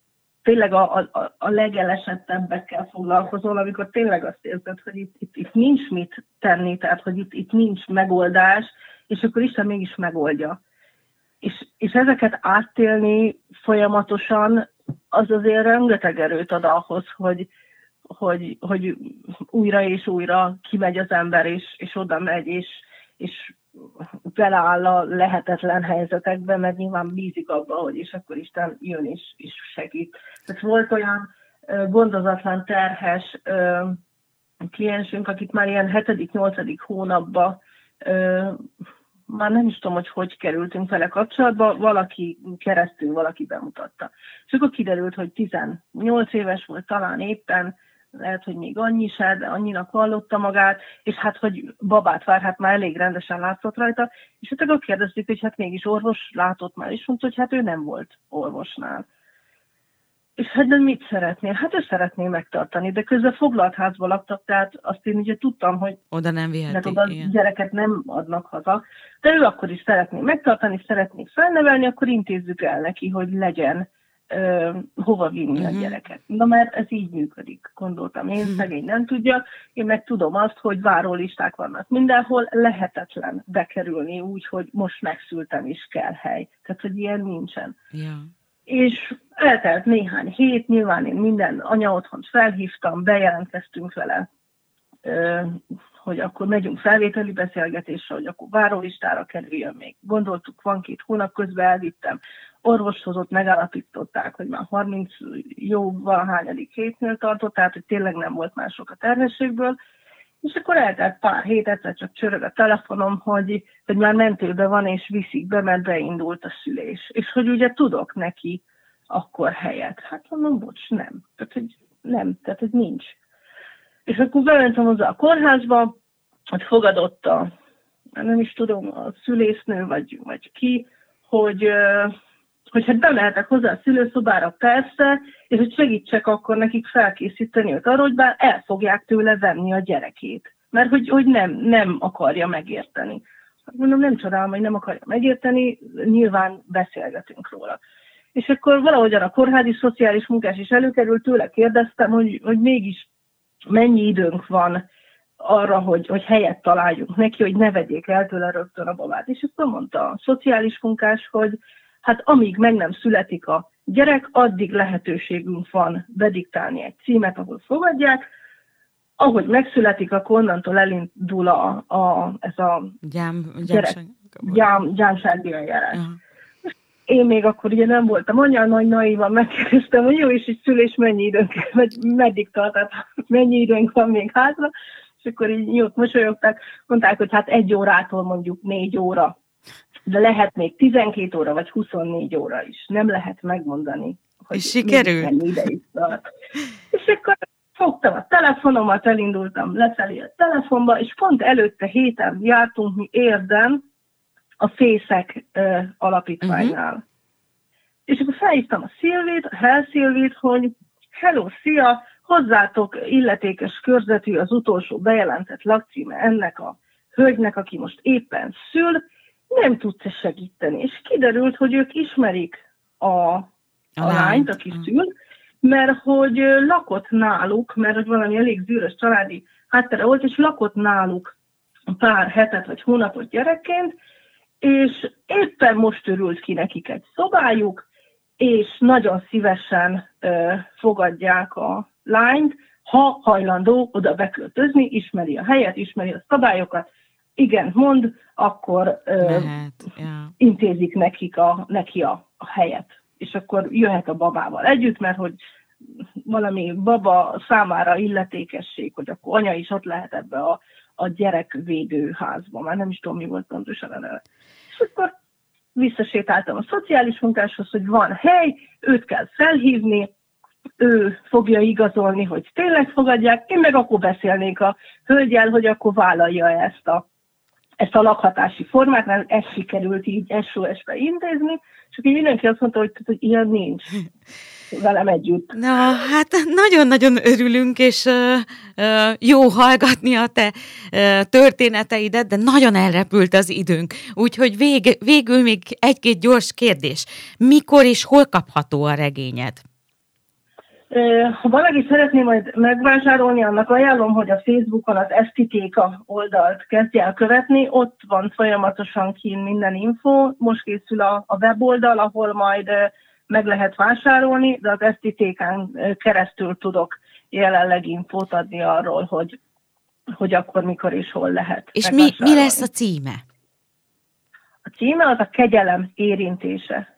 tényleg a, a, a legelesettebbekkel foglalkozol, amikor tényleg azt érzed, hogy itt, itt, itt nincs mit tenni, tehát hogy itt, itt nincs megoldás, és akkor Isten mégis megoldja. És, és ezeket áttélni folyamatosan, az azért rengeteg erőt ad ahhoz, hogy, hogy, hogy újra és újra kimegy az ember, és, és oda megy, és, és beleáll a lehetetlen helyzetekbe, mert nyilván bízik abba, hogy és akkor Isten jön és, és segít. Tehát volt olyan gondozatlan terhes kliensünk, akit már ilyen 7.-8. hónapban már nem is tudom, hogy hogy kerültünk vele kapcsolatba, valaki keresztül valaki bemutatta. És akkor kiderült, hogy 18 éves volt talán éppen, lehet, hogy még annyi se, de annyinak vallotta magát, és hát, hogy babát vár, hát már elég rendesen látszott rajta, és akkor kérdeztük, hogy hát mégis orvos látott már, és mondta, hogy hát ő nem volt orvosnál. és hát de mit szeretnél? Hát ő szeretné megtartani, de közben foglalt házba laktak, tehát azt én ugye tudtam, hogy oda nem viheti, oda gyereket nem adnak haza, de ő akkor is szeretné megtartani, szeretné felnevelni, akkor intézzük el neki, hogy legyen ö, hova vinni uh-huh. a mhm. gyereket. Na mert ez így működik, gondoltam. Én uh-huh. szegény nem tudja, én meg tudom azt, hogy várólisták vannak mindenhol, lehetetlen bekerülni úgy, hogy most megszültem is kell hely. Tehát, hogy ilyen nincsen. Yeah. És eltelt néhány hét, nyilván én minden anya otthont felhívtam, bejelentkeztünk vele, hogy akkor megyünk felvételi beszélgetésre, hogy akkor várólistára kerüljön még. Gondoltuk, van két hónap, közben elvittem. Orvoshoz ott megállapították, hogy már 30 jó valahányadik hétnél tartott, tehát hogy tényleg nem volt mások a terhességből. És akkor eltelt pár hét, egyszer csak csörög a telefonom, hogy, hogy már mentőbe van, és viszik be, mert beindult a szülés. És hogy ugye tudok neki akkor helyet. Hát mondom, bocs, nem. Tehát, hogy nem, tehát, hogy nincs. És akkor bementem hozzá a kórházba, hogy fogadott a, nem is tudom, a szülésznő, vagy, vagy ki, hogy, hogy hát bemehetek hozzá a szülőszobára, persze, és hogy segítsek akkor nekik felkészíteni őt arra, hogy bár el fogják tőle venni a gyerekét. Mert hogy, hogy nem, nem akarja megérteni. Hát mondom, nem csodálom, hogy nem akarja megérteni, nyilván beszélgetünk róla. És akkor valahogyan a kórházi szociális munkás is előkerült, tőle kérdeztem, hogy, hogy mégis mennyi időnk van arra, hogy, hogy helyet találjunk neki, hogy ne vegyék el tőle rögtön a babát. És akkor mondta a szociális munkás, hogy hát amíg meg nem születik a gyerek, addig lehetőségünk van bediktálni egy címet, ahol fogadják, ahogy megszületik, akkor onnantól elindul a, a, ez a gyám, gyámság. gyám, gyámsági eljárás. Uh-huh. Én még akkor ugye nem voltam anya, nagy naivan megkérdeztem, hogy jó, és egy szülés mennyi időnk, vagy meddig tart, tehát mennyi időnk van még hátra, és akkor így jót mosolyogtak, mondták, hogy hát egy órától mondjuk négy óra, de lehet még 12 óra, vagy 24 óra is. Nem lehet megmondani, hogy és sikerült. ide is tart. És akkor fogtam a telefonomat, elindultam lefelé a telefonba, és pont előtte héten jártunk mi érden a Fészek uh, alapítványnál. Uh-huh. És akkor felhívtam a Szilvét, a Hell Szilvét, hogy hello, szia, hozzátok illetékes körzetű az utolsó bejelentett lakcíme ennek a hölgynek, aki most éppen szül, nem tudsz segíteni. És kiderült, hogy ők ismerik a, a, a lányt, aki szül, mert hogy lakott náluk, mert hogy valami elég zűrös családi háttere volt, és lakott náluk pár hetet vagy hónapot gyerekként, és éppen most örült ki nekik egy szobájuk, és nagyon szívesen ö, fogadják a lányt, ha hajlandó oda beköltözni, ismeri a helyet, ismeri a szabályokat, igen, mond, akkor ö, Mehet, yeah. intézik nekik a, neki a, a helyet. És akkor jöhet a babával együtt, mert hogy valami baba számára illetékesség, hogy akkor anya is ott lehet ebbe a, a gyerekvédőházba. Már nem is tudom, mi volt pontosan a neve. És akkor visszasétáltam a szociális munkáshoz, hogy van hely, őt kell felhívni, ő fogja igazolni, hogy tényleg fogadják, én meg akkor beszélnék a hölgyel, hogy akkor vállalja ezt a, ezt a lakhatási formát, mert ez sikerült így SOS-be intézni, és akkor mindenki azt mondta, hogy, hogy ilyen nincs velem együtt. Na, hát nagyon-nagyon örülünk, és uh, uh, jó hallgatni a te uh, történeteidet, de nagyon elrepült az időnk. Úgyhogy vég, végül még egy-két gyors kérdés. Mikor és hol kapható a regényed? Ha valaki szeretné majd megvásárolni, annak ajánlom, hogy a Facebookon az Esztitéka oldalt kezdje el követni, ott van folyamatosan kín minden info, most készül a, a weboldal, ahol majd meg lehet vásárolni, de az Esztitékán keresztül tudok jelenleg infót adni arról, hogy, hogy akkor, mikor és hol lehet. És mi, mi lesz a címe? A címe az a kegyelem érintése.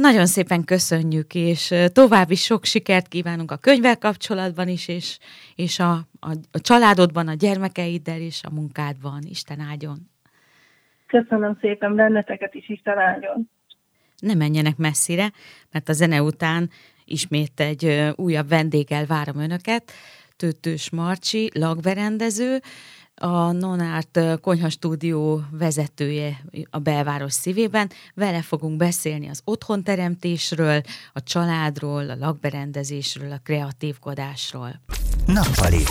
Nagyon szépen köszönjük, és további sok sikert kívánunk a könyvvel kapcsolatban is, és, és a, a, a családodban, a gyermekeiddel és a munkádban. Isten áldjon! Köszönöm szépen benneteket is, Isten áldjon! Ne menjenek messzire, mert a zene után ismét egy újabb vendéggel várom önöket. Tőtős Marcsi, lagberendező, a Nonart konyhastúdió vezetője a belváros szívében. Vele fogunk beszélni az otthonteremtésről, a családról, a lakberendezésről, a kreatívkodásról. Nappali.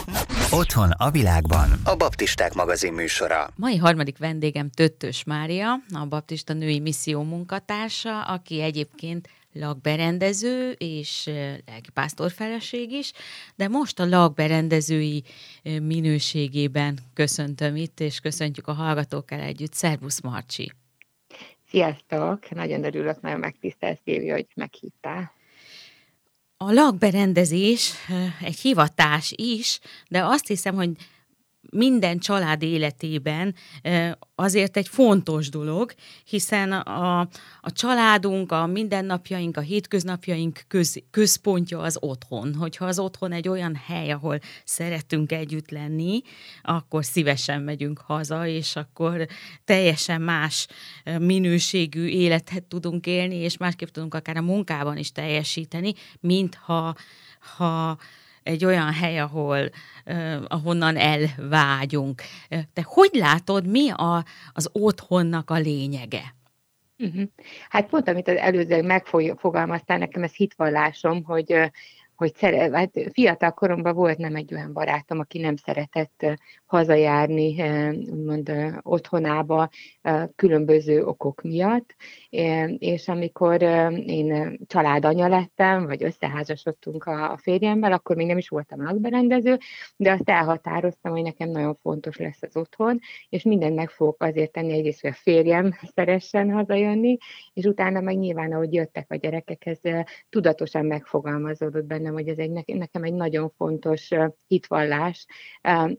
Otthon a világban. A Baptisták magazin műsora. Mai harmadik vendégem Töttös Mária, a Baptista Női Misszió munkatársa, aki egyébként lakberendező és lelkipásztor feleség is, de most a lakberendezői minőségében köszöntöm itt, és köszöntjük a hallgatókkal együtt. Szervusz Marcsi! Sziasztok! Nagyon örülök, nagyon megtisztelsz, Évi, hogy meghívtál. A lakberendezés egy hivatás is, de azt hiszem, hogy minden család életében azért egy fontos dolog, hiszen a, a családunk, a mindennapjaink, a hétköznapjaink köz, központja az otthon. Hogyha az otthon egy olyan hely, ahol szeretünk együtt lenni, akkor szívesen megyünk haza, és akkor teljesen más minőségű életet tudunk élni, és másképp tudunk akár a munkában is teljesíteni, mint ha, ha egy olyan hely, ahol, ahonnan elvágyunk. Te hogy látod, mi a, az otthonnak a lényege? Uh-huh. Hát pont, amit az előző megfogalmaztál, nekem ez hitvallásom, hogy hogy szere, hát fiatal koromban volt nem egy olyan barátom, aki nem szeretett hazajárni, úgymond otthonába különböző okok miatt, és amikor én családanya lettem, vagy összeházasodtunk a férjemmel, akkor még nem is voltam lakberendező, de azt elhatároztam, hogy nekem nagyon fontos lesz az otthon, és mindent meg fogok azért tenni, egyrészt, hogy a férjem szeressen hazajönni, és utána meg nyilván, ahogy jöttek a gyerekek, ez tudatosan megfogalmazódott bennem, hogy ez egy, nekem egy nagyon fontos hitvallás,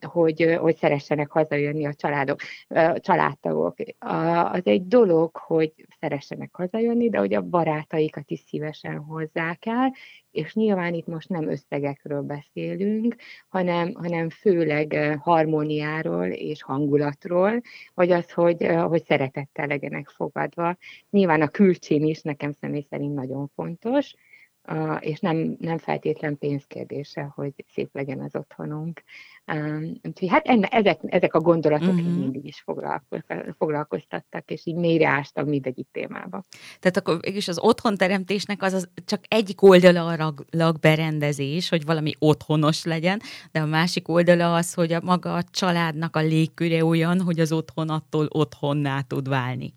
hogy, hogy szeressenek hazajönni a családok, a családtagok. Az egy dolog, hogy szeressenek hazajönni, de hogy a barátaikat is szívesen hozzák el, és nyilván itt most nem összegekről beszélünk, hanem, hanem főleg harmóniáról és hangulatról, vagy az, hogy, hogy szeretettel legyenek fogadva. Nyilván a külcsén is nekem személy szerint nagyon fontos, és nem, nem feltétlen pénzkérdése, hogy szép legyen az otthonunk. Úgyhogy hát enne, ezek, ezek a gondolatok uh-huh. mindig is foglalkoztattak, és így mélyre ástam mindegyik témába. Tehát akkor és az otthonteremtésnek az, az csak egyik oldala a lakberendezés, hogy valami otthonos legyen, de a másik oldala az, hogy a maga a családnak a légköre olyan, hogy az otthon attól otthonná tud válni.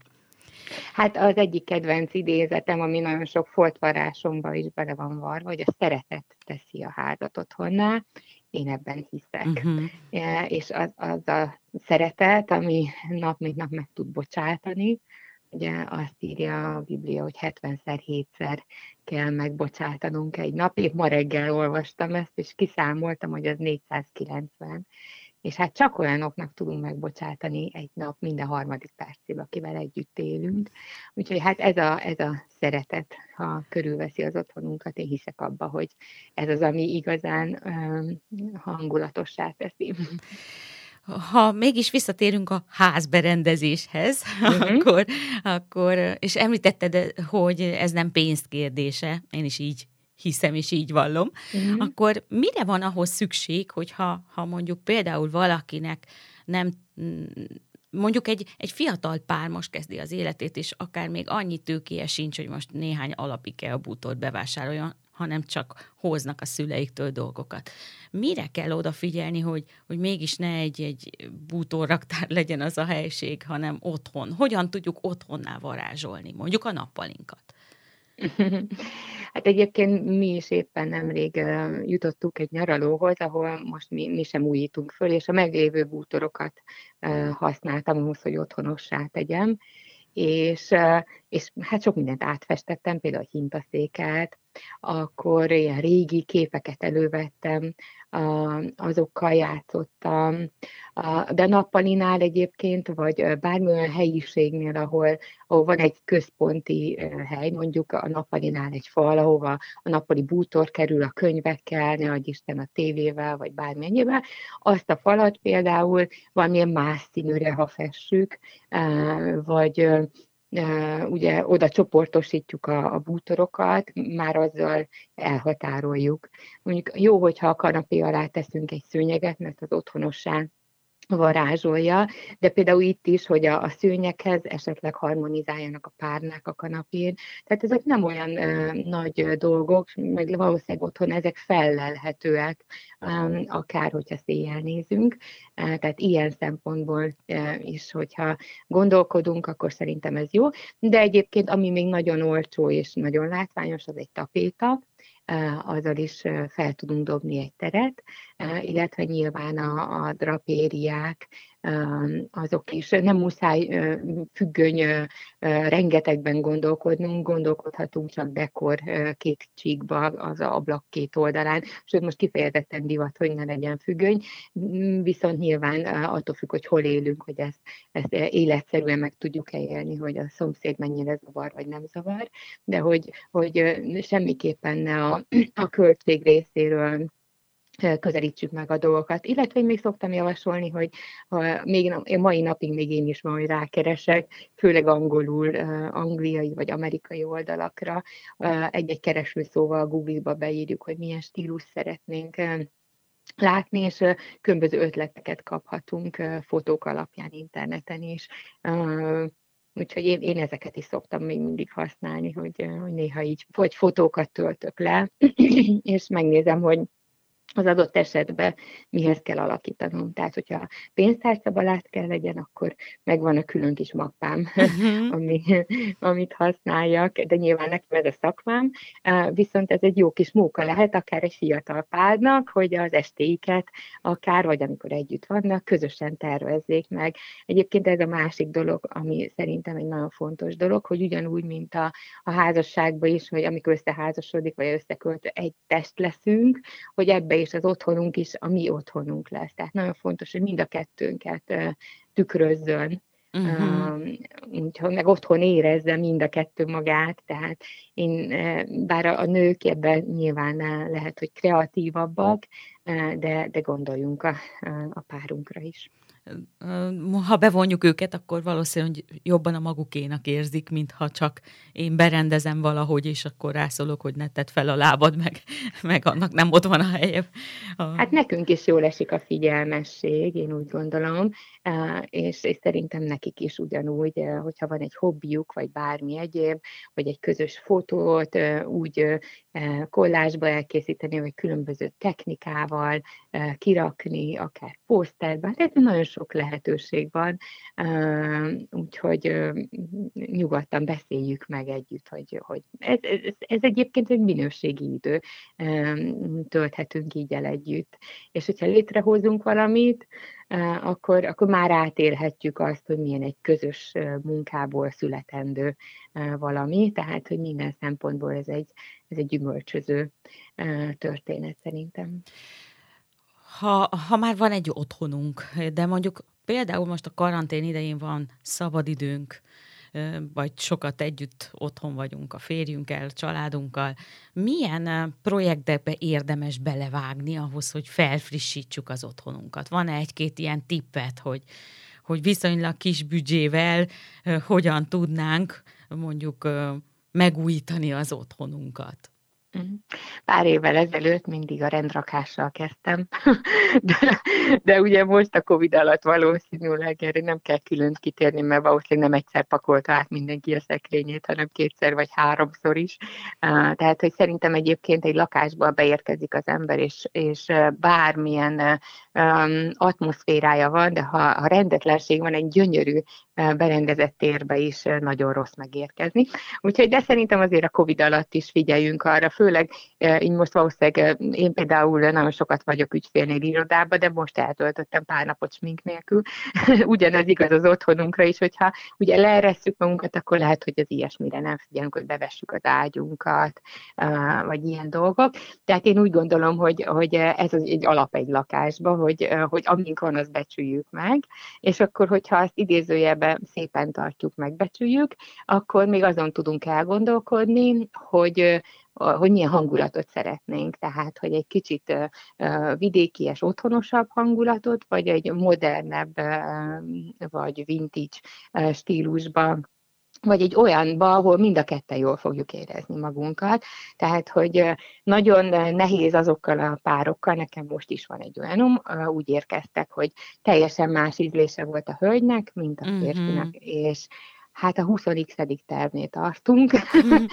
Hát az egyik kedvenc idézetem, ami nagyon sok foltvarásomba is bele van varva, hogy a szeretet teszi a házat otthonná, én ebben hiszek. Uh-huh. És az, az a szeretet, ami nap mint nap meg tud bocsátani, ugye azt írja a Biblia, hogy 70-szer, 7-szer kell megbocsátanunk egy nap. Épp ma reggel olvastam ezt, és kiszámoltam, hogy az 490 és hát csak olyanoknak tudunk megbocsátani egy nap minden harmadik percében, akivel együtt élünk. Úgyhogy hát ez a, ez a szeretet, ha körülveszi az otthonunkat, én hiszek abba, hogy ez az, ami igazán um, hangulatossá teszi. Ha mégis visszatérünk a házberendezéshez, uh-huh. akkor, akkor, és említetted, hogy ez nem pénzkérdése, én is így hiszem és így vallom, uh-huh. akkor mire van ahhoz szükség, hogyha ha mondjuk például valakinek nem mondjuk egy, egy fiatal pár most kezdi az életét, és akár még annyi tőkéje sincs, hogy most néhány alapike a bútort bevásároljon, hanem csak hoznak a szüleiktől dolgokat. Mire kell odafigyelni, hogy, hogy mégis ne egy, egy bútorraktár legyen az a helység, hanem otthon? Hogyan tudjuk otthonná varázsolni, mondjuk a nappalinkat? Hát egyébként mi is éppen nemrég jutottunk egy nyaralóhoz, ahol most mi, mi sem újítunk föl, és a meglévő bútorokat használtam ahhoz, hogy otthonossá tegyem, és, és hát sok mindent átfestettem, például a hintaszéket, akkor ilyen régi képeket elővettem, azokkal játszottam, de nappalinál egyébként, vagy bármilyen helyiségnél, ahol, ahol van egy központi hely, mondjuk a nappalinál egy fal, ahova a nappali bútor kerül a könyvekkel, ne adj Isten a tévével, vagy bármennyivel, azt a falat például valamilyen más színűre, ha fessük, vagy ugye oda csoportosítjuk a, a bútorokat, már azzal elhatároljuk. Mondjuk jó, hogyha a kanapé alá teszünk egy szőnyeget, mert az otthonossá varázsolja, de például itt is, hogy a, a szőnyekhez esetleg harmonizáljanak a párnák a kanapén. Tehát ezek nem olyan ö, nagy dolgok, meg valószínűleg otthon ezek fellelhetőek, ö, akár hogyha széjjel nézünk. Tehát ilyen szempontból ö, is, hogyha gondolkodunk, akkor szerintem ez jó. De egyébként, ami még nagyon olcsó és nagyon látványos, az egy tapéta, azzal is fel tudunk dobni egy teret, illetve nyilván a, a drapériák, azok is. Nem muszáj függöny rengetegben gondolkodnunk, gondolkodhatunk csak dekor két csíkba az ablak két oldalán, sőt most kifejezetten divat, hogy ne legyen függöny, viszont nyilván attól függ, hogy hol élünk, hogy ezt, ezt életszerűen meg tudjuk-e élni, hogy a szomszéd mennyire zavar vagy nem zavar, de hogy, hogy semmiképpen ne a, a költség részéről közelítsük meg a dolgokat. Illetve még szoktam javasolni, hogy ha még mai napig még én is majd rákeresek, főleg angolul, angliai vagy amerikai oldalakra, egy-egy keresőszóval Google-ba beírjuk, hogy milyen stílus szeretnénk látni, és különböző ötleteket kaphatunk fotók alapján interneten is. Úgyhogy én, én ezeket is szoktam még mindig használni, hogy, hogy néha így vagy fotókat töltök le, és megnézem, hogy az adott esetben mihez kell alakítanom. Tehát, hogyha pénztárcabalát kell legyen, akkor megvan a külön kis mappám, uh-huh. ami, amit használjak, de nyilván nekem ez a szakmám, viszont ez egy jó kis móka lehet, akár egy fiatal párnak, hogy az estéiket akár, vagy amikor együtt vannak, közösen tervezzék meg. Egyébként ez a másik dolog, ami szerintem egy nagyon fontos dolog, hogy ugyanúgy, mint a, a házasságban is, hogy amikor összeházasodik, vagy összekölt, egy test leszünk, hogy ebbe és az otthonunk is a mi otthonunk lesz. Tehát nagyon fontos, hogy mind a kettőnket tükrözzön. Uh-huh. úgyhogy meg otthon érezze mind a kettő magát, tehát én, bár a, nők ebben nyilván lehet, hogy kreatívabbak, de, de gondoljunk a, a párunkra is ha bevonjuk őket, akkor valószínűleg jobban a magukénak érzik, mintha csak én berendezem valahogy, és akkor rászólok, hogy ne tedd fel a lábad, meg, meg annak nem ott van a helye. Hát nekünk is jól esik a figyelmesség, én úgy gondolom, és, és szerintem nekik is ugyanúgy, hogyha van egy hobbiuk, vagy bármi egyéb, vagy egy közös fotót úgy kollásba elkészíteni, vagy különböző technikával kirakni, akár poszterben, tehát nagyon sok lehetőség van, úgyhogy nyugodtan beszéljük meg együtt, hogy, hogy ez, ez, ez egyébként egy minőségi idő, tölthetünk így el együtt. És hogyha létrehozunk valamit, akkor, akkor már átélhetjük azt, hogy milyen egy közös munkából születendő valami, tehát hogy minden szempontból ez egy, ez egy gyümölcsöző történet szerintem ha, ha már van egy otthonunk, de mondjuk például most a karantén idején van szabadidőnk, vagy sokat együtt otthon vagyunk a férjünkkel, családunkkal, milyen projektekbe érdemes belevágni ahhoz, hogy felfrissítsük az otthonunkat? Van-e egy-két ilyen tippet, hogy, hogy viszonylag kis büdzsével hogyan tudnánk mondjuk megújítani az otthonunkat? Mhm. Pár évvel ezelőtt mindig a rendrakással kezdtem, de, de ugye most a Covid alatt valószínűleg erre nem kell külön kitérni, mert valószínűleg nem egyszer pakolta át mindenki a szekrényét, hanem kétszer vagy háromszor is. Tehát, hogy szerintem egyébként egy lakásba beérkezik az ember, és, és bármilyen atmoszférája van, de ha, ha rendetlenség van, egy gyönyörű berendezett térbe is nagyon rossz megérkezni. Úgyhogy, de szerintem azért a Covid alatt is figyeljünk arra, főleg így most valószínűleg én például nagyon sokat vagyok ügyfélnél irodában, de most eltöltöttem pár napot smink nélkül. Ugyanaz igaz az otthonunkra is, hogyha ugye leeresszük magunkat, akkor lehet, hogy az ilyesmire nem figyelünk, hogy bevessük az ágyunkat, vagy ilyen dolgok. Tehát én úgy gondolom, hogy, hogy ez az egy alap egy lakásba, hogy, hogy amink van, azt becsüljük meg, és akkor, hogyha azt idézőjelben szépen tartjuk, megbecsüljük, akkor még azon tudunk elgondolkodni, hogy hogy milyen hangulatot szeretnénk, tehát hogy egy kicsit vidékies, otthonosabb hangulatot, vagy egy modernebb, vagy vintage stílusban vagy egy olyanba, ahol mind a ketten jól fogjuk érezni magunkat. Tehát, hogy nagyon nehéz azokkal a párokkal, nekem most is van egy olyanom, úgy érkeztek, hogy teljesen más ízlése volt a hölgynek, mint a férfinak, mm-hmm. és hát a 20 tervnél tartunk, mm.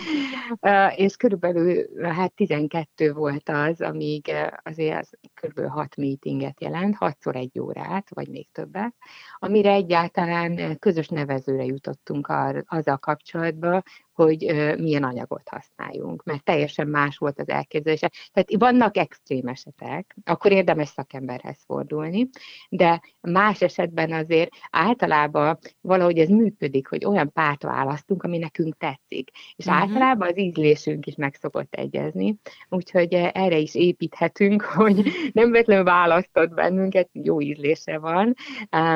és körülbelül hát 12 volt az, amíg azért az körülbelül 6 meetinget jelent, 6-szor egy órát, vagy még többet, amire egyáltalán közös nevezőre jutottunk azzal kapcsolatban, hogy milyen anyagot használjunk, mert teljesen más volt az elképzelése. Tehát vannak extrém esetek, akkor érdemes szakemberhez fordulni, de más esetben azért általában valahogy ez működik, hogy olyan párt választunk, ami nekünk tetszik. És uh-huh. általában az ízlésünk is meg szokott egyezni, úgyhogy erre is építhetünk, hogy nem véletlenül választott bennünket, jó ízlése van,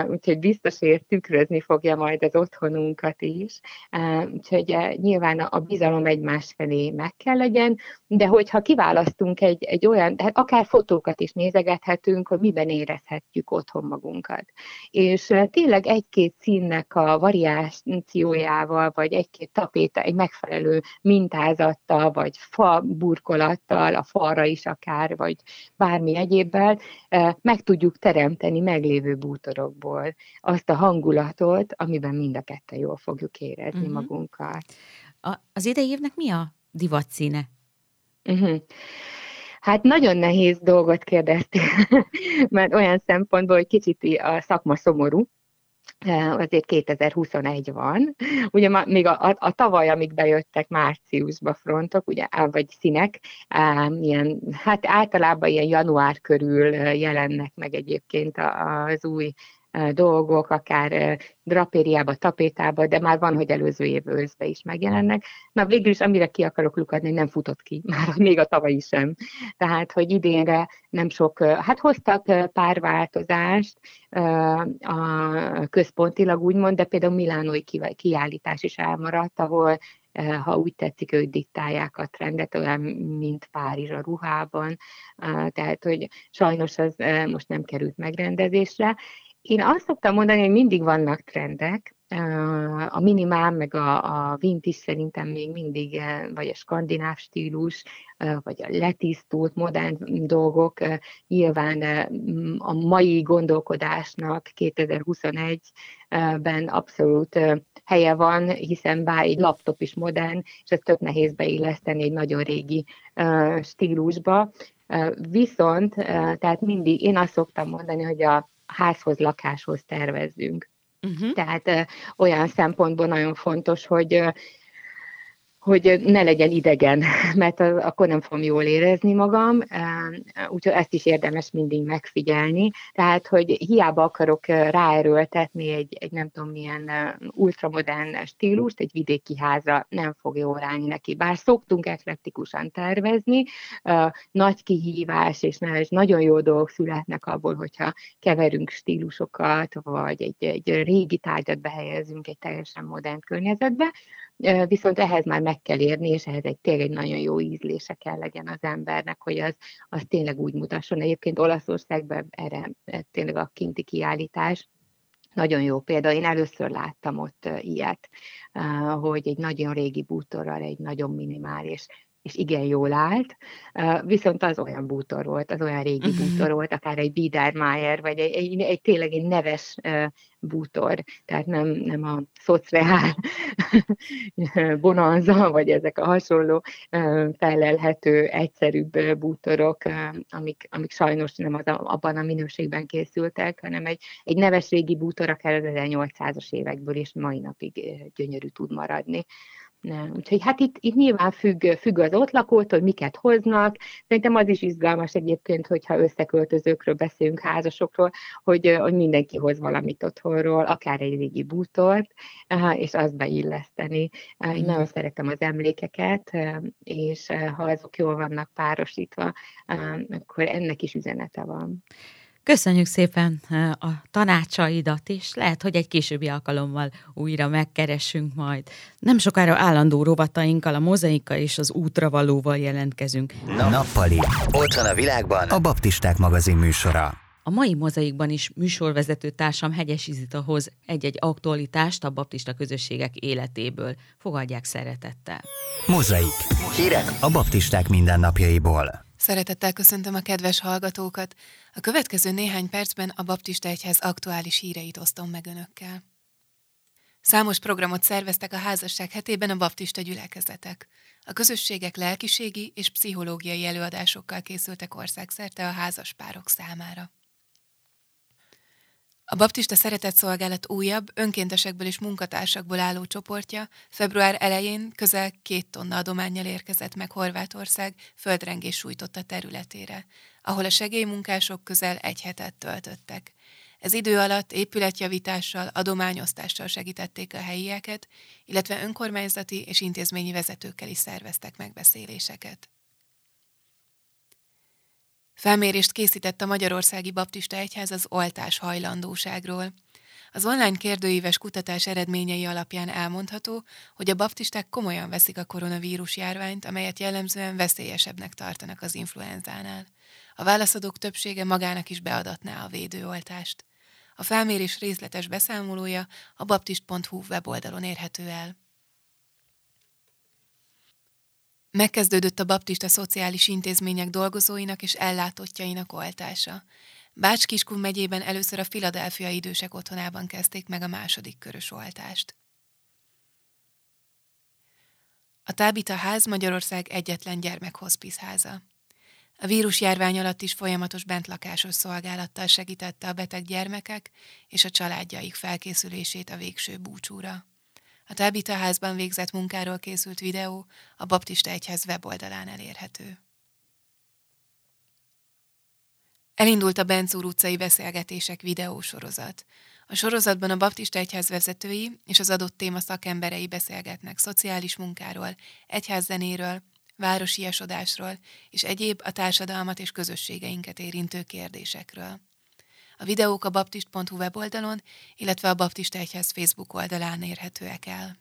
úgyhogy biztos, hogy tükrözni fogja majd az otthonunkat is. Úgyhogy nyilván a bizalom egymás felé meg kell legyen, de hogyha kiválasztunk egy, egy olyan, tehát akár fotókat is nézegethetünk, hogy miben érezhetjük otthon magunkat. És tényleg egy-két színnek a variációjával, vagy egy-két tapéta, egy megfelelő mintázattal, vagy fa burkolattal, a falra is akár, vagy bármi egyébbel, meg tudjuk teremteni meglévő bútorokból azt a hangulatot, amiben mind a ketten jól fogjuk érezni uh-huh. magunkat. A, az idei évnek mi a divat színe? Uh-huh. Hát nagyon nehéz dolgot kérdeztél, mert olyan szempontból, hogy kicsit a szakma szomorú, azért 2021 van. Ugye még a, a, a tavaly, amíg bejöttek márciusba frontok, ugye, vagy színek, ilyen, hát általában ilyen január körül jelennek meg egyébként az új dolgok, akár drapériába, tapétába, de már van, hogy előző év őszbe is megjelennek. Na végül is, amire ki akarok lukadni, nem futott ki, már még a tavalyi sem. Tehát, hogy idénre nem sok, hát hoztak pár változást a központilag úgymond, de például Milánói kiállítás is elmaradt, ahol ha úgy tetszik, ők diktálják a trendet, olyan, mint Párizs a ruhában, tehát, hogy sajnos az most nem került megrendezésre, én azt szoktam mondani, hogy mindig vannak trendek, a minimál, meg a, a vint is szerintem még mindig, vagy a skandináv stílus, vagy a letisztult, modern dolgok nyilván a mai gondolkodásnak 2021-ben abszolút helye van, hiszen bár egy laptop is modern, és ez tök nehéz beilleszteni egy nagyon régi stílusba. Viszont, tehát mindig én azt szoktam mondani, hogy a házhoz, lakáshoz tervezzünk. Uh-huh. Tehát ö, olyan szempontból nagyon fontos, hogy hogy ne legyen idegen, mert akkor nem fogom jól érezni magam, úgyhogy ezt is érdemes mindig megfigyelni. Tehát, hogy hiába akarok ráerőltetni egy, egy nem tudom milyen ultramodern stílust, egy vidéki házra nem fog jól állni neki. Bár szoktunk eklektikusan tervezni, nagy kihívás és nagyon jó dolgok születnek abból, hogyha keverünk stílusokat, vagy egy, egy régi tárgyat behelyezünk egy teljesen modern környezetbe, viszont ehhez már meg kell érni, és ehhez egy tényleg nagyon jó ízlése kell legyen az embernek, hogy az, az tényleg úgy mutasson. Egyébként Olaszországban erre tényleg a kinti kiállítás nagyon jó példa. Én először láttam ott ilyet, hogy egy nagyon régi bútorral egy nagyon minimális és igen jól állt, viszont az olyan bútor volt, az olyan régi uh-huh. bútor volt, akár egy Biedermeier, vagy egy, egy, egy tényleg egy neves bútor, tehát nem, nem a szociál bonanza, vagy ezek a hasonló felelhető, egyszerűbb bútorok, amik, amik sajnos nem az a, abban a minőségben készültek, hanem egy, egy neves régi bútor akár az 1800-as évekből is mai napig gyönyörű tud maradni. Nem. Úgyhogy hát itt, itt nyilván függ, függ az ott lakótól, miket hoznak. Szerintem az is izgalmas egyébként, hogyha összeköltözőkről beszélünk, házasokról, hogy, hogy mindenki hoz valamit otthonról, akár egy régi bútort, és azt beilleszteni. Én mm. nagyon szeretem az emlékeket, és ha azok jól vannak párosítva, akkor ennek is üzenete van. Köszönjük szépen a tanácsaidat, és lehet, hogy egy későbbi alkalommal újra megkeressünk majd. Nem sokára állandó rovatainkkal, a mozaika és az útra valóval jelentkezünk. Nappali. Ott van a világban a Baptisták magazin műsora. A mai mozaikban is műsorvezető társam Hegyes Izita hoz egy-egy aktualitást a baptista közösségek életéből. Fogadják szeretettel. Mozaik. Hírek a baptisták mindennapjaiból. Szeretettel köszöntöm a kedves hallgatókat. A következő néhány percben a Baptista Egyház aktuális híreit osztom meg önökkel. Számos programot szerveztek a házasság hetében a baptista gyülekezetek. A közösségek lelkiségi és pszichológiai előadásokkal készültek országszerte a házas párok számára. A Baptista Szeretett Szolgálat újabb, önkéntesekből és munkatársakból álló csoportja február elején közel két tonna adományjal érkezett meg Horvátország földrengés sújtotta területére, ahol a segélymunkások közel egy hetet töltöttek. Ez idő alatt épületjavítással, adományosztással segítették a helyieket, illetve önkormányzati és intézményi vezetőkkel is szerveztek megbeszéléseket. Felmérést készített a Magyarországi Baptista Egyház az oltás hajlandóságról. Az online kérdőíves kutatás eredményei alapján elmondható, hogy a baptisták komolyan veszik a koronavírus járványt, amelyet jellemzően veszélyesebbnek tartanak az influenzánál. A válaszadók többsége magának is beadatná a védőoltást. A felmérés részletes beszámolója a baptist.hu weboldalon érhető el. Megkezdődött a baptista szociális intézmények dolgozóinak és ellátottjainak oltása. Bács-Kiskun megyében először a Filadelfia idősek otthonában kezdték meg a második körös oltást. A Tábita ház Magyarország egyetlen gyermekhospiszháza. A vírusjárvány alatt is folyamatos bentlakásos szolgálattal segítette a beteg gyermekek és a családjaik felkészülését a végső búcsúra. A Tábita házban végzett munkáról készült videó a Baptista Egyház weboldalán elérhető. Elindult a Bencúr utcai beszélgetések videósorozat. A sorozatban a Baptista Egyház vezetői és az adott téma szakemberei beszélgetnek szociális munkáról, egyházzenéről, városiasodásról és egyéb a társadalmat és közösségeinket érintő kérdésekről. A videók a baptist.hu weboldalon, illetve a Baptista Egyház Facebook oldalán érhetőek el.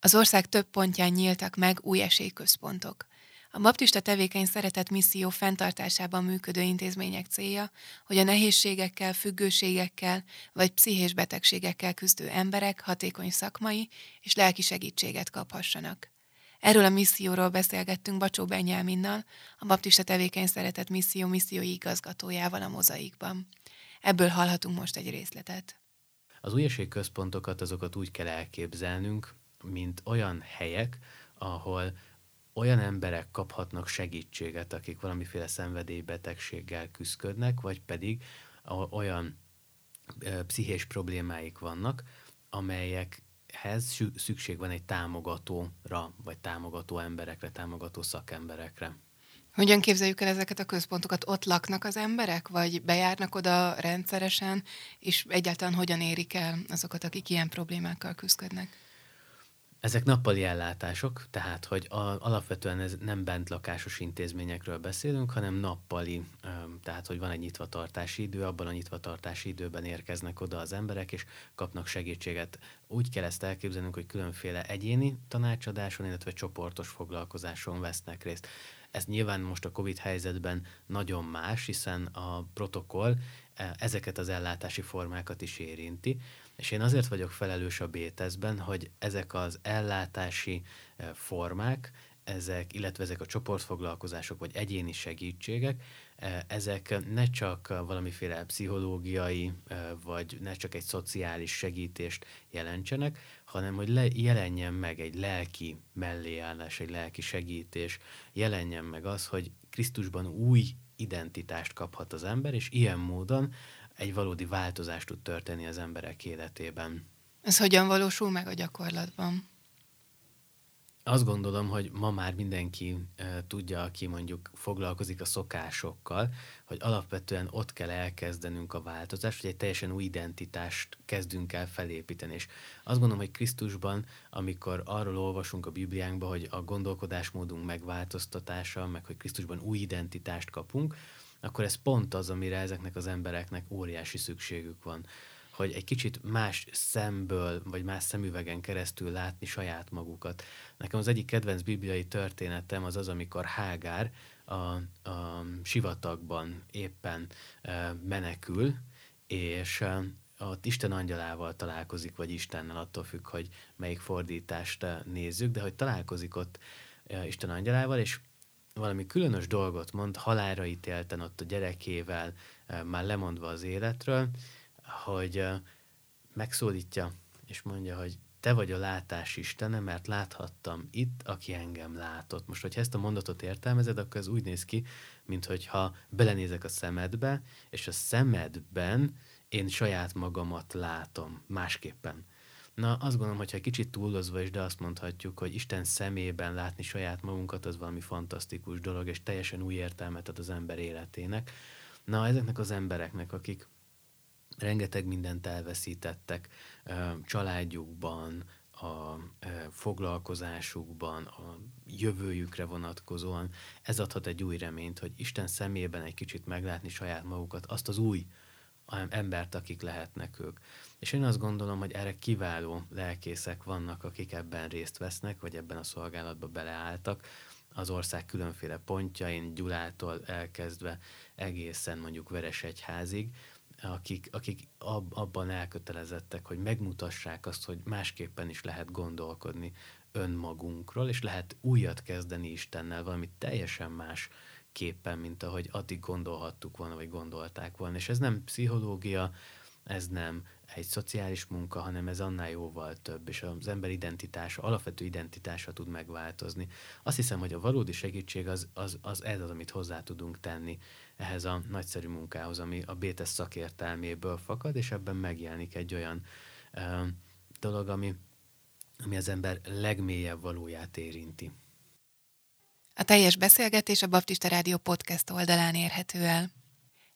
Az ország több pontján nyíltak meg új esélyközpontok. A baptista tevékeny szeretett misszió fenntartásában működő intézmények célja, hogy a nehézségekkel, függőségekkel vagy pszichés betegségekkel küzdő emberek hatékony szakmai és lelki segítséget kaphassanak. Erről a misszióról beszélgettünk Bacsó Benyáminnal, a Baptista Tevékeny Szeretett Misszió missziói igazgatójával a mozaikban. Ebből hallhatunk most egy részletet. Az új központokat azokat úgy kell elképzelnünk, mint olyan helyek, ahol olyan emberek kaphatnak segítséget, akik valamiféle szenvedélybetegséggel küzdködnek, vagy pedig olyan pszichés problémáik vannak, amelyek ehhez szükség van egy támogatóra, vagy támogató emberekre, támogató szakemberekre. Hogyan képzeljük el ezeket a központokat? Ott laknak az emberek, vagy bejárnak oda rendszeresen, és egyáltalán hogyan érik el azokat, akik ilyen problémákkal küzdködnek? Ezek nappali ellátások, tehát hogy a, alapvetően ez nem bent lakásos intézményekről beszélünk, hanem nappali, tehát hogy van egy nyitvatartási idő, abban a nyitvatartási időben érkeznek oda az emberek, és kapnak segítséget. Úgy kell ezt elképzelnünk, hogy különféle egyéni tanácsadáson, illetve csoportos foglalkozáson vesznek részt. Ez nyilván most a COVID helyzetben nagyon más, hiszen a protokoll e, ezeket az ellátási formákat is érinti. És én azért vagyok felelős a Bétezben, hogy ezek az ellátási eh, formák, ezek, illetve ezek a csoportfoglalkozások vagy egyéni segítségek, eh, ezek ne csak valamiféle pszichológiai, eh, vagy ne csak egy szociális segítést jelentsenek, hanem hogy le, jelenjen meg egy lelki melléállás, egy lelki segítés, jelenjen meg az, hogy Krisztusban új identitást kaphat az ember, és ilyen módon egy valódi változás tud történni az emberek életében. Ez hogyan valósul meg a gyakorlatban? Azt gondolom, hogy ma már mindenki e, tudja, aki mondjuk foglalkozik a szokásokkal, hogy alapvetően ott kell elkezdenünk a változást, hogy egy teljesen új identitást kezdünk el felépíteni. És azt gondolom, hogy Krisztusban, amikor arról olvasunk a Bibliánkban, hogy a gondolkodásmódunk megváltoztatása, meg hogy Krisztusban új identitást kapunk, akkor ez pont az, amire ezeknek az embereknek óriási szükségük van hogy egy kicsit más szemből, vagy más szemüvegen keresztül látni saját magukat. Nekem az egyik kedvenc bibliai történetem az az, amikor Hágár a, a sivatagban éppen menekül, és ott Isten angyalával találkozik, vagy Istennel, attól függ, hogy melyik fordítást nézzük, de hogy találkozik ott Isten angyalával, és valami különös dolgot mond, halára ítélten ott a gyerekével, már lemondva az életről, hogy megszólítja, és mondja, hogy te vagy a látás Istene, mert láthattam itt, aki engem látott. Most, hogyha ezt a mondatot értelmezed, akkor ez úgy néz ki, mintha belenézek a szemedbe, és a szemedben én saját magamat látom másképpen. Na, azt gondolom, hogyha kicsit túlozva is, de azt mondhatjuk, hogy Isten szemében látni saját magunkat, az valami fantasztikus dolog, és teljesen új értelmet ad az ember életének. Na, ezeknek az embereknek, akik rengeteg mindent elveszítettek családjukban, a foglalkozásukban, a jövőjükre vonatkozóan, ez adhat egy új reményt, hogy Isten szemében egy kicsit meglátni saját magukat, azt az új embert, akik lehetnek ők. És én azt gondolom, hogy erre kiváló lelkészek vannak, akik ebben részt vesznek, vagy ebben a szolgálatba beleálltak, az ország különféle pontjain, Gyulától elkezdve egészen mondjuk Veresegyházig, akik, akik ab, abban elkötelezettek, hogy megmutassák azt, hogy másképpen is lehet gondolkodni önmagunkról, és lehet újat kezdeni Istennel, valami teljesen más képpen, mint ahogy addig gondolhattuk volna, vagy gondolták volna. És ez nem pszichológia, ez nem egy szociális munka, hanem ez annál jóval több, és az ember identitása, alapvető identitása tud megváltozni. Azt hiszem, hogy a valódi segítség az, az, az ez az, amit hozzá tudunk tenni ehhez a nagyszerű munkához, ami a BTS szakértelméből fakad, és ebben megjelenik egy olyan ö, dolog, ami, ami az ember legmélyebb valóját érinti. A teljes beszélgetés a Baptista Rádió podcast oldalán érhető el.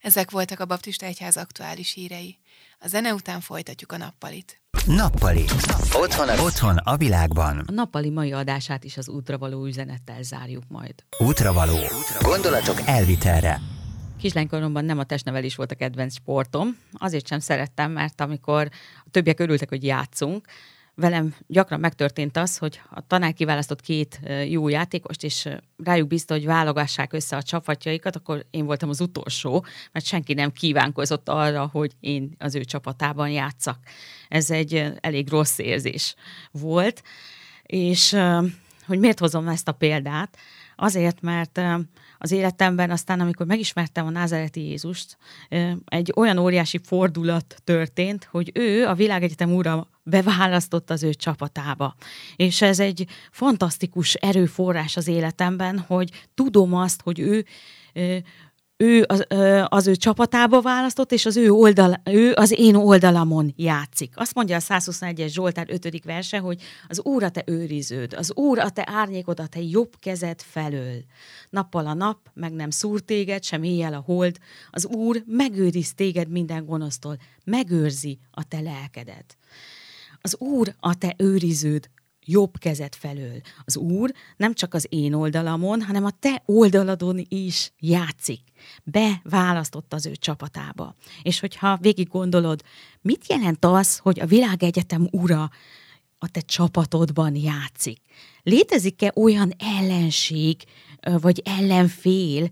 Ezek voltak a Baptista Egyház aktuális hírei. A zene után folytatjuk a nappalit. Nappali. Otthon a, otthon a világban. A nappali mai adását is az útravaló üzenettel zárjuk majd. Útravaló. Gondolatok elvitelre. Kislánykoromban nem a testnevelés volt a kedvenc sportom, azért sem szerettem, mert amikor a többiek örültek, hogy játszunk, velem gyakran megtörtént az, hogy a tanár kiválasztott két jó játékost, és rájuk bízta, hogy válogassák össze a csapatjaikat, akkor én voltam az utolsó, mert senki nem kívánkozott arra, hogy én az ő csapatában játszak. Ez egy elég rossz érzés volt. És hogy miért hozom ezt a példát? Azért, mert az életemben aztán, amikor megismertem a názereti Jézust, egy olyan óriási fordulat történt, hogy ő a világegyetem úra beválasztott az ő csapatába. És ez egy fantasztikus erőforrás az életemben, hogy tudom azt, hogy ő ő az, az ő csapatába választott, és az ő, oldal, ő az én oldalamon játszik. Azt mondja a 121-es Zsoltár 5. verse, hogy az Úr a te őriződ, az Úr a te árnyékod, a te jobb kezed felől. Nappal a nap, meg nem szúr téged, sem éjjel a hold. Az Úr megőriz téged minden gonosztól, megőrzi a te lelkedet. Az Úr a te őriződ, jobb kezed felől. Az Úr nem csak az én oldalamon, hanem a te oldaladon is játszik. Beválasztott az ő csapatába. És hogyha végig gondolod, mit jelent az, hogy a világegyetem ura a te csapatodban játszik? Létezik-e olyan ellenség, vagy ellenfél,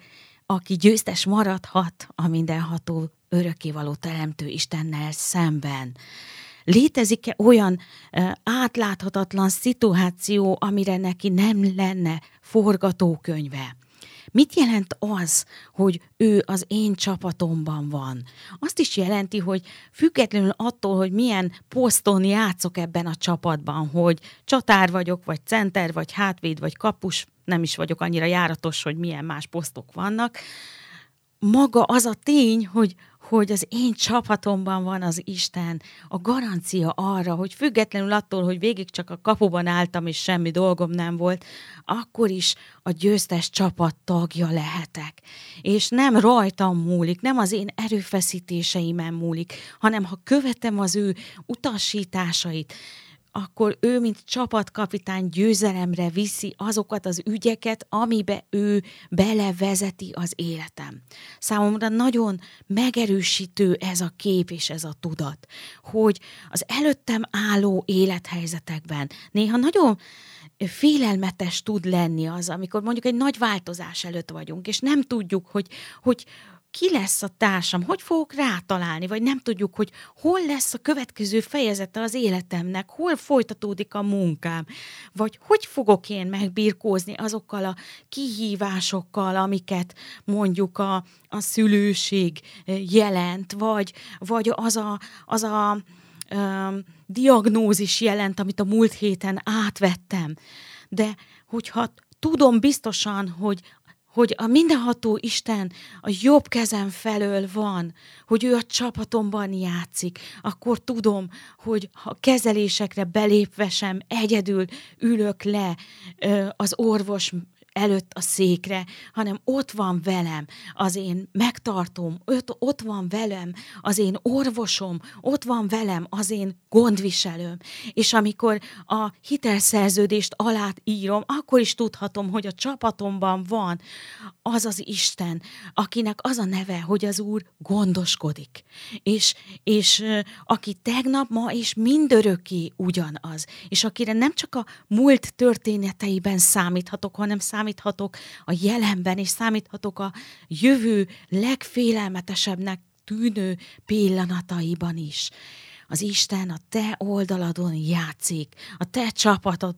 aki győztes maradhat a mindenható örökkévaló teremtő Istennel szemben? Létezik-e olyan átláthatatlan szituáció, amire neki nem lenne forgatókönyve? Mit jelent az, hogy ő az én csapatomban van? Azt is jelenti, hogy függetlenül attól, hogy milyen poszton játszok ebben a csapatban, hogy csatár vagyok, vagy center, vagy hátvéd, vagy kapus, nem is vagyok annyira járatos, hogy milyen más posztok vannak, maga az a tény, hogy, hogy az én csapatomban van az Isten, a garancia arra, hogy függetlenül attól, hogy végig csak a kapuban álltam, és semmi dolgom nem volt, akkor is a győztes csapat tagja lehetek. És nem rajtam múlik, nem az én erőfeszítéseimen múlik, hanem ha követem az ő utasításait, akkor ő, mint csapatkapitány győzelemre viszi azokat az ügyeket, amibe ő belevezeti az életem. Számomra nagyon megerősítő ez a kép és ez a tudat, hogy az előttem álló élethelyzetekben néha nagyon félelmetes tud lenni az, amikor mondjuk egy nagy változás előtt vagyunk, és nem tudjuk, hogy, hogy ki lesz a társam, hogy fogok rátalálni, vagy nem tudjuk, hogy hol lesz a következő fejezete az életemnek, hol folytatódik a munkám, vagy hogy fogok én megbirkózni azokkal a kihívásokkal, amiket mondjuk a, a szülőség jelent, vagy, vagy az a, az a um, diagnózis jelent, amit a múlt héten átvettem. De hogyha tudom biztosan, hogy hogy a mindenható Isten a jobb kezem felől van, hogy ő a csapatomban játszik, akkor tudom, hogy ha kezelésekre belépve sem egyedül ülök le az orvos előtt a székre, hanem ott van velem az én megtartom, ott, van velem az én orvosom, ott van velem az én gondviselőm. És amikor a hitelszerződést alá írom, akkor is tudhatom, hogy a csapatomban van az az Isten, akinek az a neve, hogy az Úr gondoskodik. És, és aki tegnap, ma és mindörökké ugyanaz. És akire nem csak a múlt történeteiben számíthatok, hanem számíthatok számíthatok a jelenben, és számíthatok a jövő legfélelmetesebbnek tűnő pillanataiban is. Az Isten a te oldaladon játszik, a te csapatod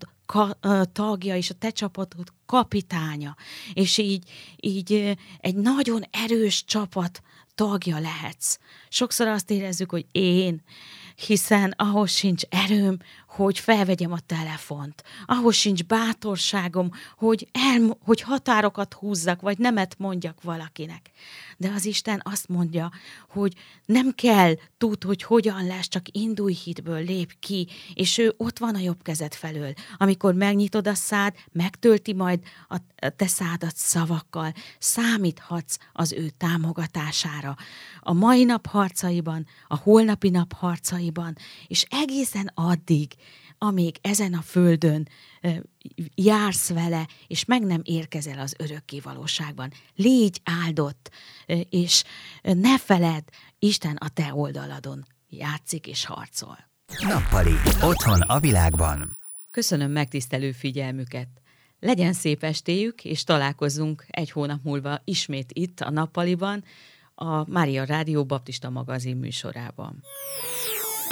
tagja és a te csapatod kapitánya, és így, így egy nagyon erős csapat tagja lehetsz. Sokszor azt érezzük, hogy én, hiszen ahhoz sincs erőm, hogy felvegyem a telefont. Ahhoz sincs bátorságom, hogy, el, hogy határokat húzzak, vagy nemet mondjak valakinek. De az Isten azt mondja, hogy nem kell tud, hogy hogyan lesz, csak indulj hitből, lép ki, és ő ott van a jobb kezed felől. Amikor megnyitod a szád, megtölti majd a te szádat szavakkal. Számíthatsz az ő támogatására. A mai nap harcaiban, a holnapi nap harcaiban, és egészen addig, amíg ezen a földön jársz vele, és meg nem érkezel az örökké valóságban. Légy áldott, és ne feled, Isten a te oldaladon játszik és harcol. Nappali, otthon a világban. Köszönöm megtisztelő figyelmüket. Legyen szép estéjük, és találkozunk egy hónap múlva ismét itt a Nappaliban, a Mária Rádió Baptista magazin műsorában.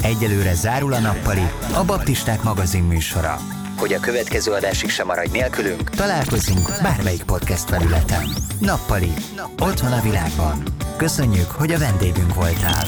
Egyelőre zárul a nappali, a Baptisták magazin műsora. Hogy a következő adásig sem maradj nélkülünk, találkozunk bármelyik podcast felületen. Nappali, otthon a világban. Köszönjük, hogy a vendégünk voltál.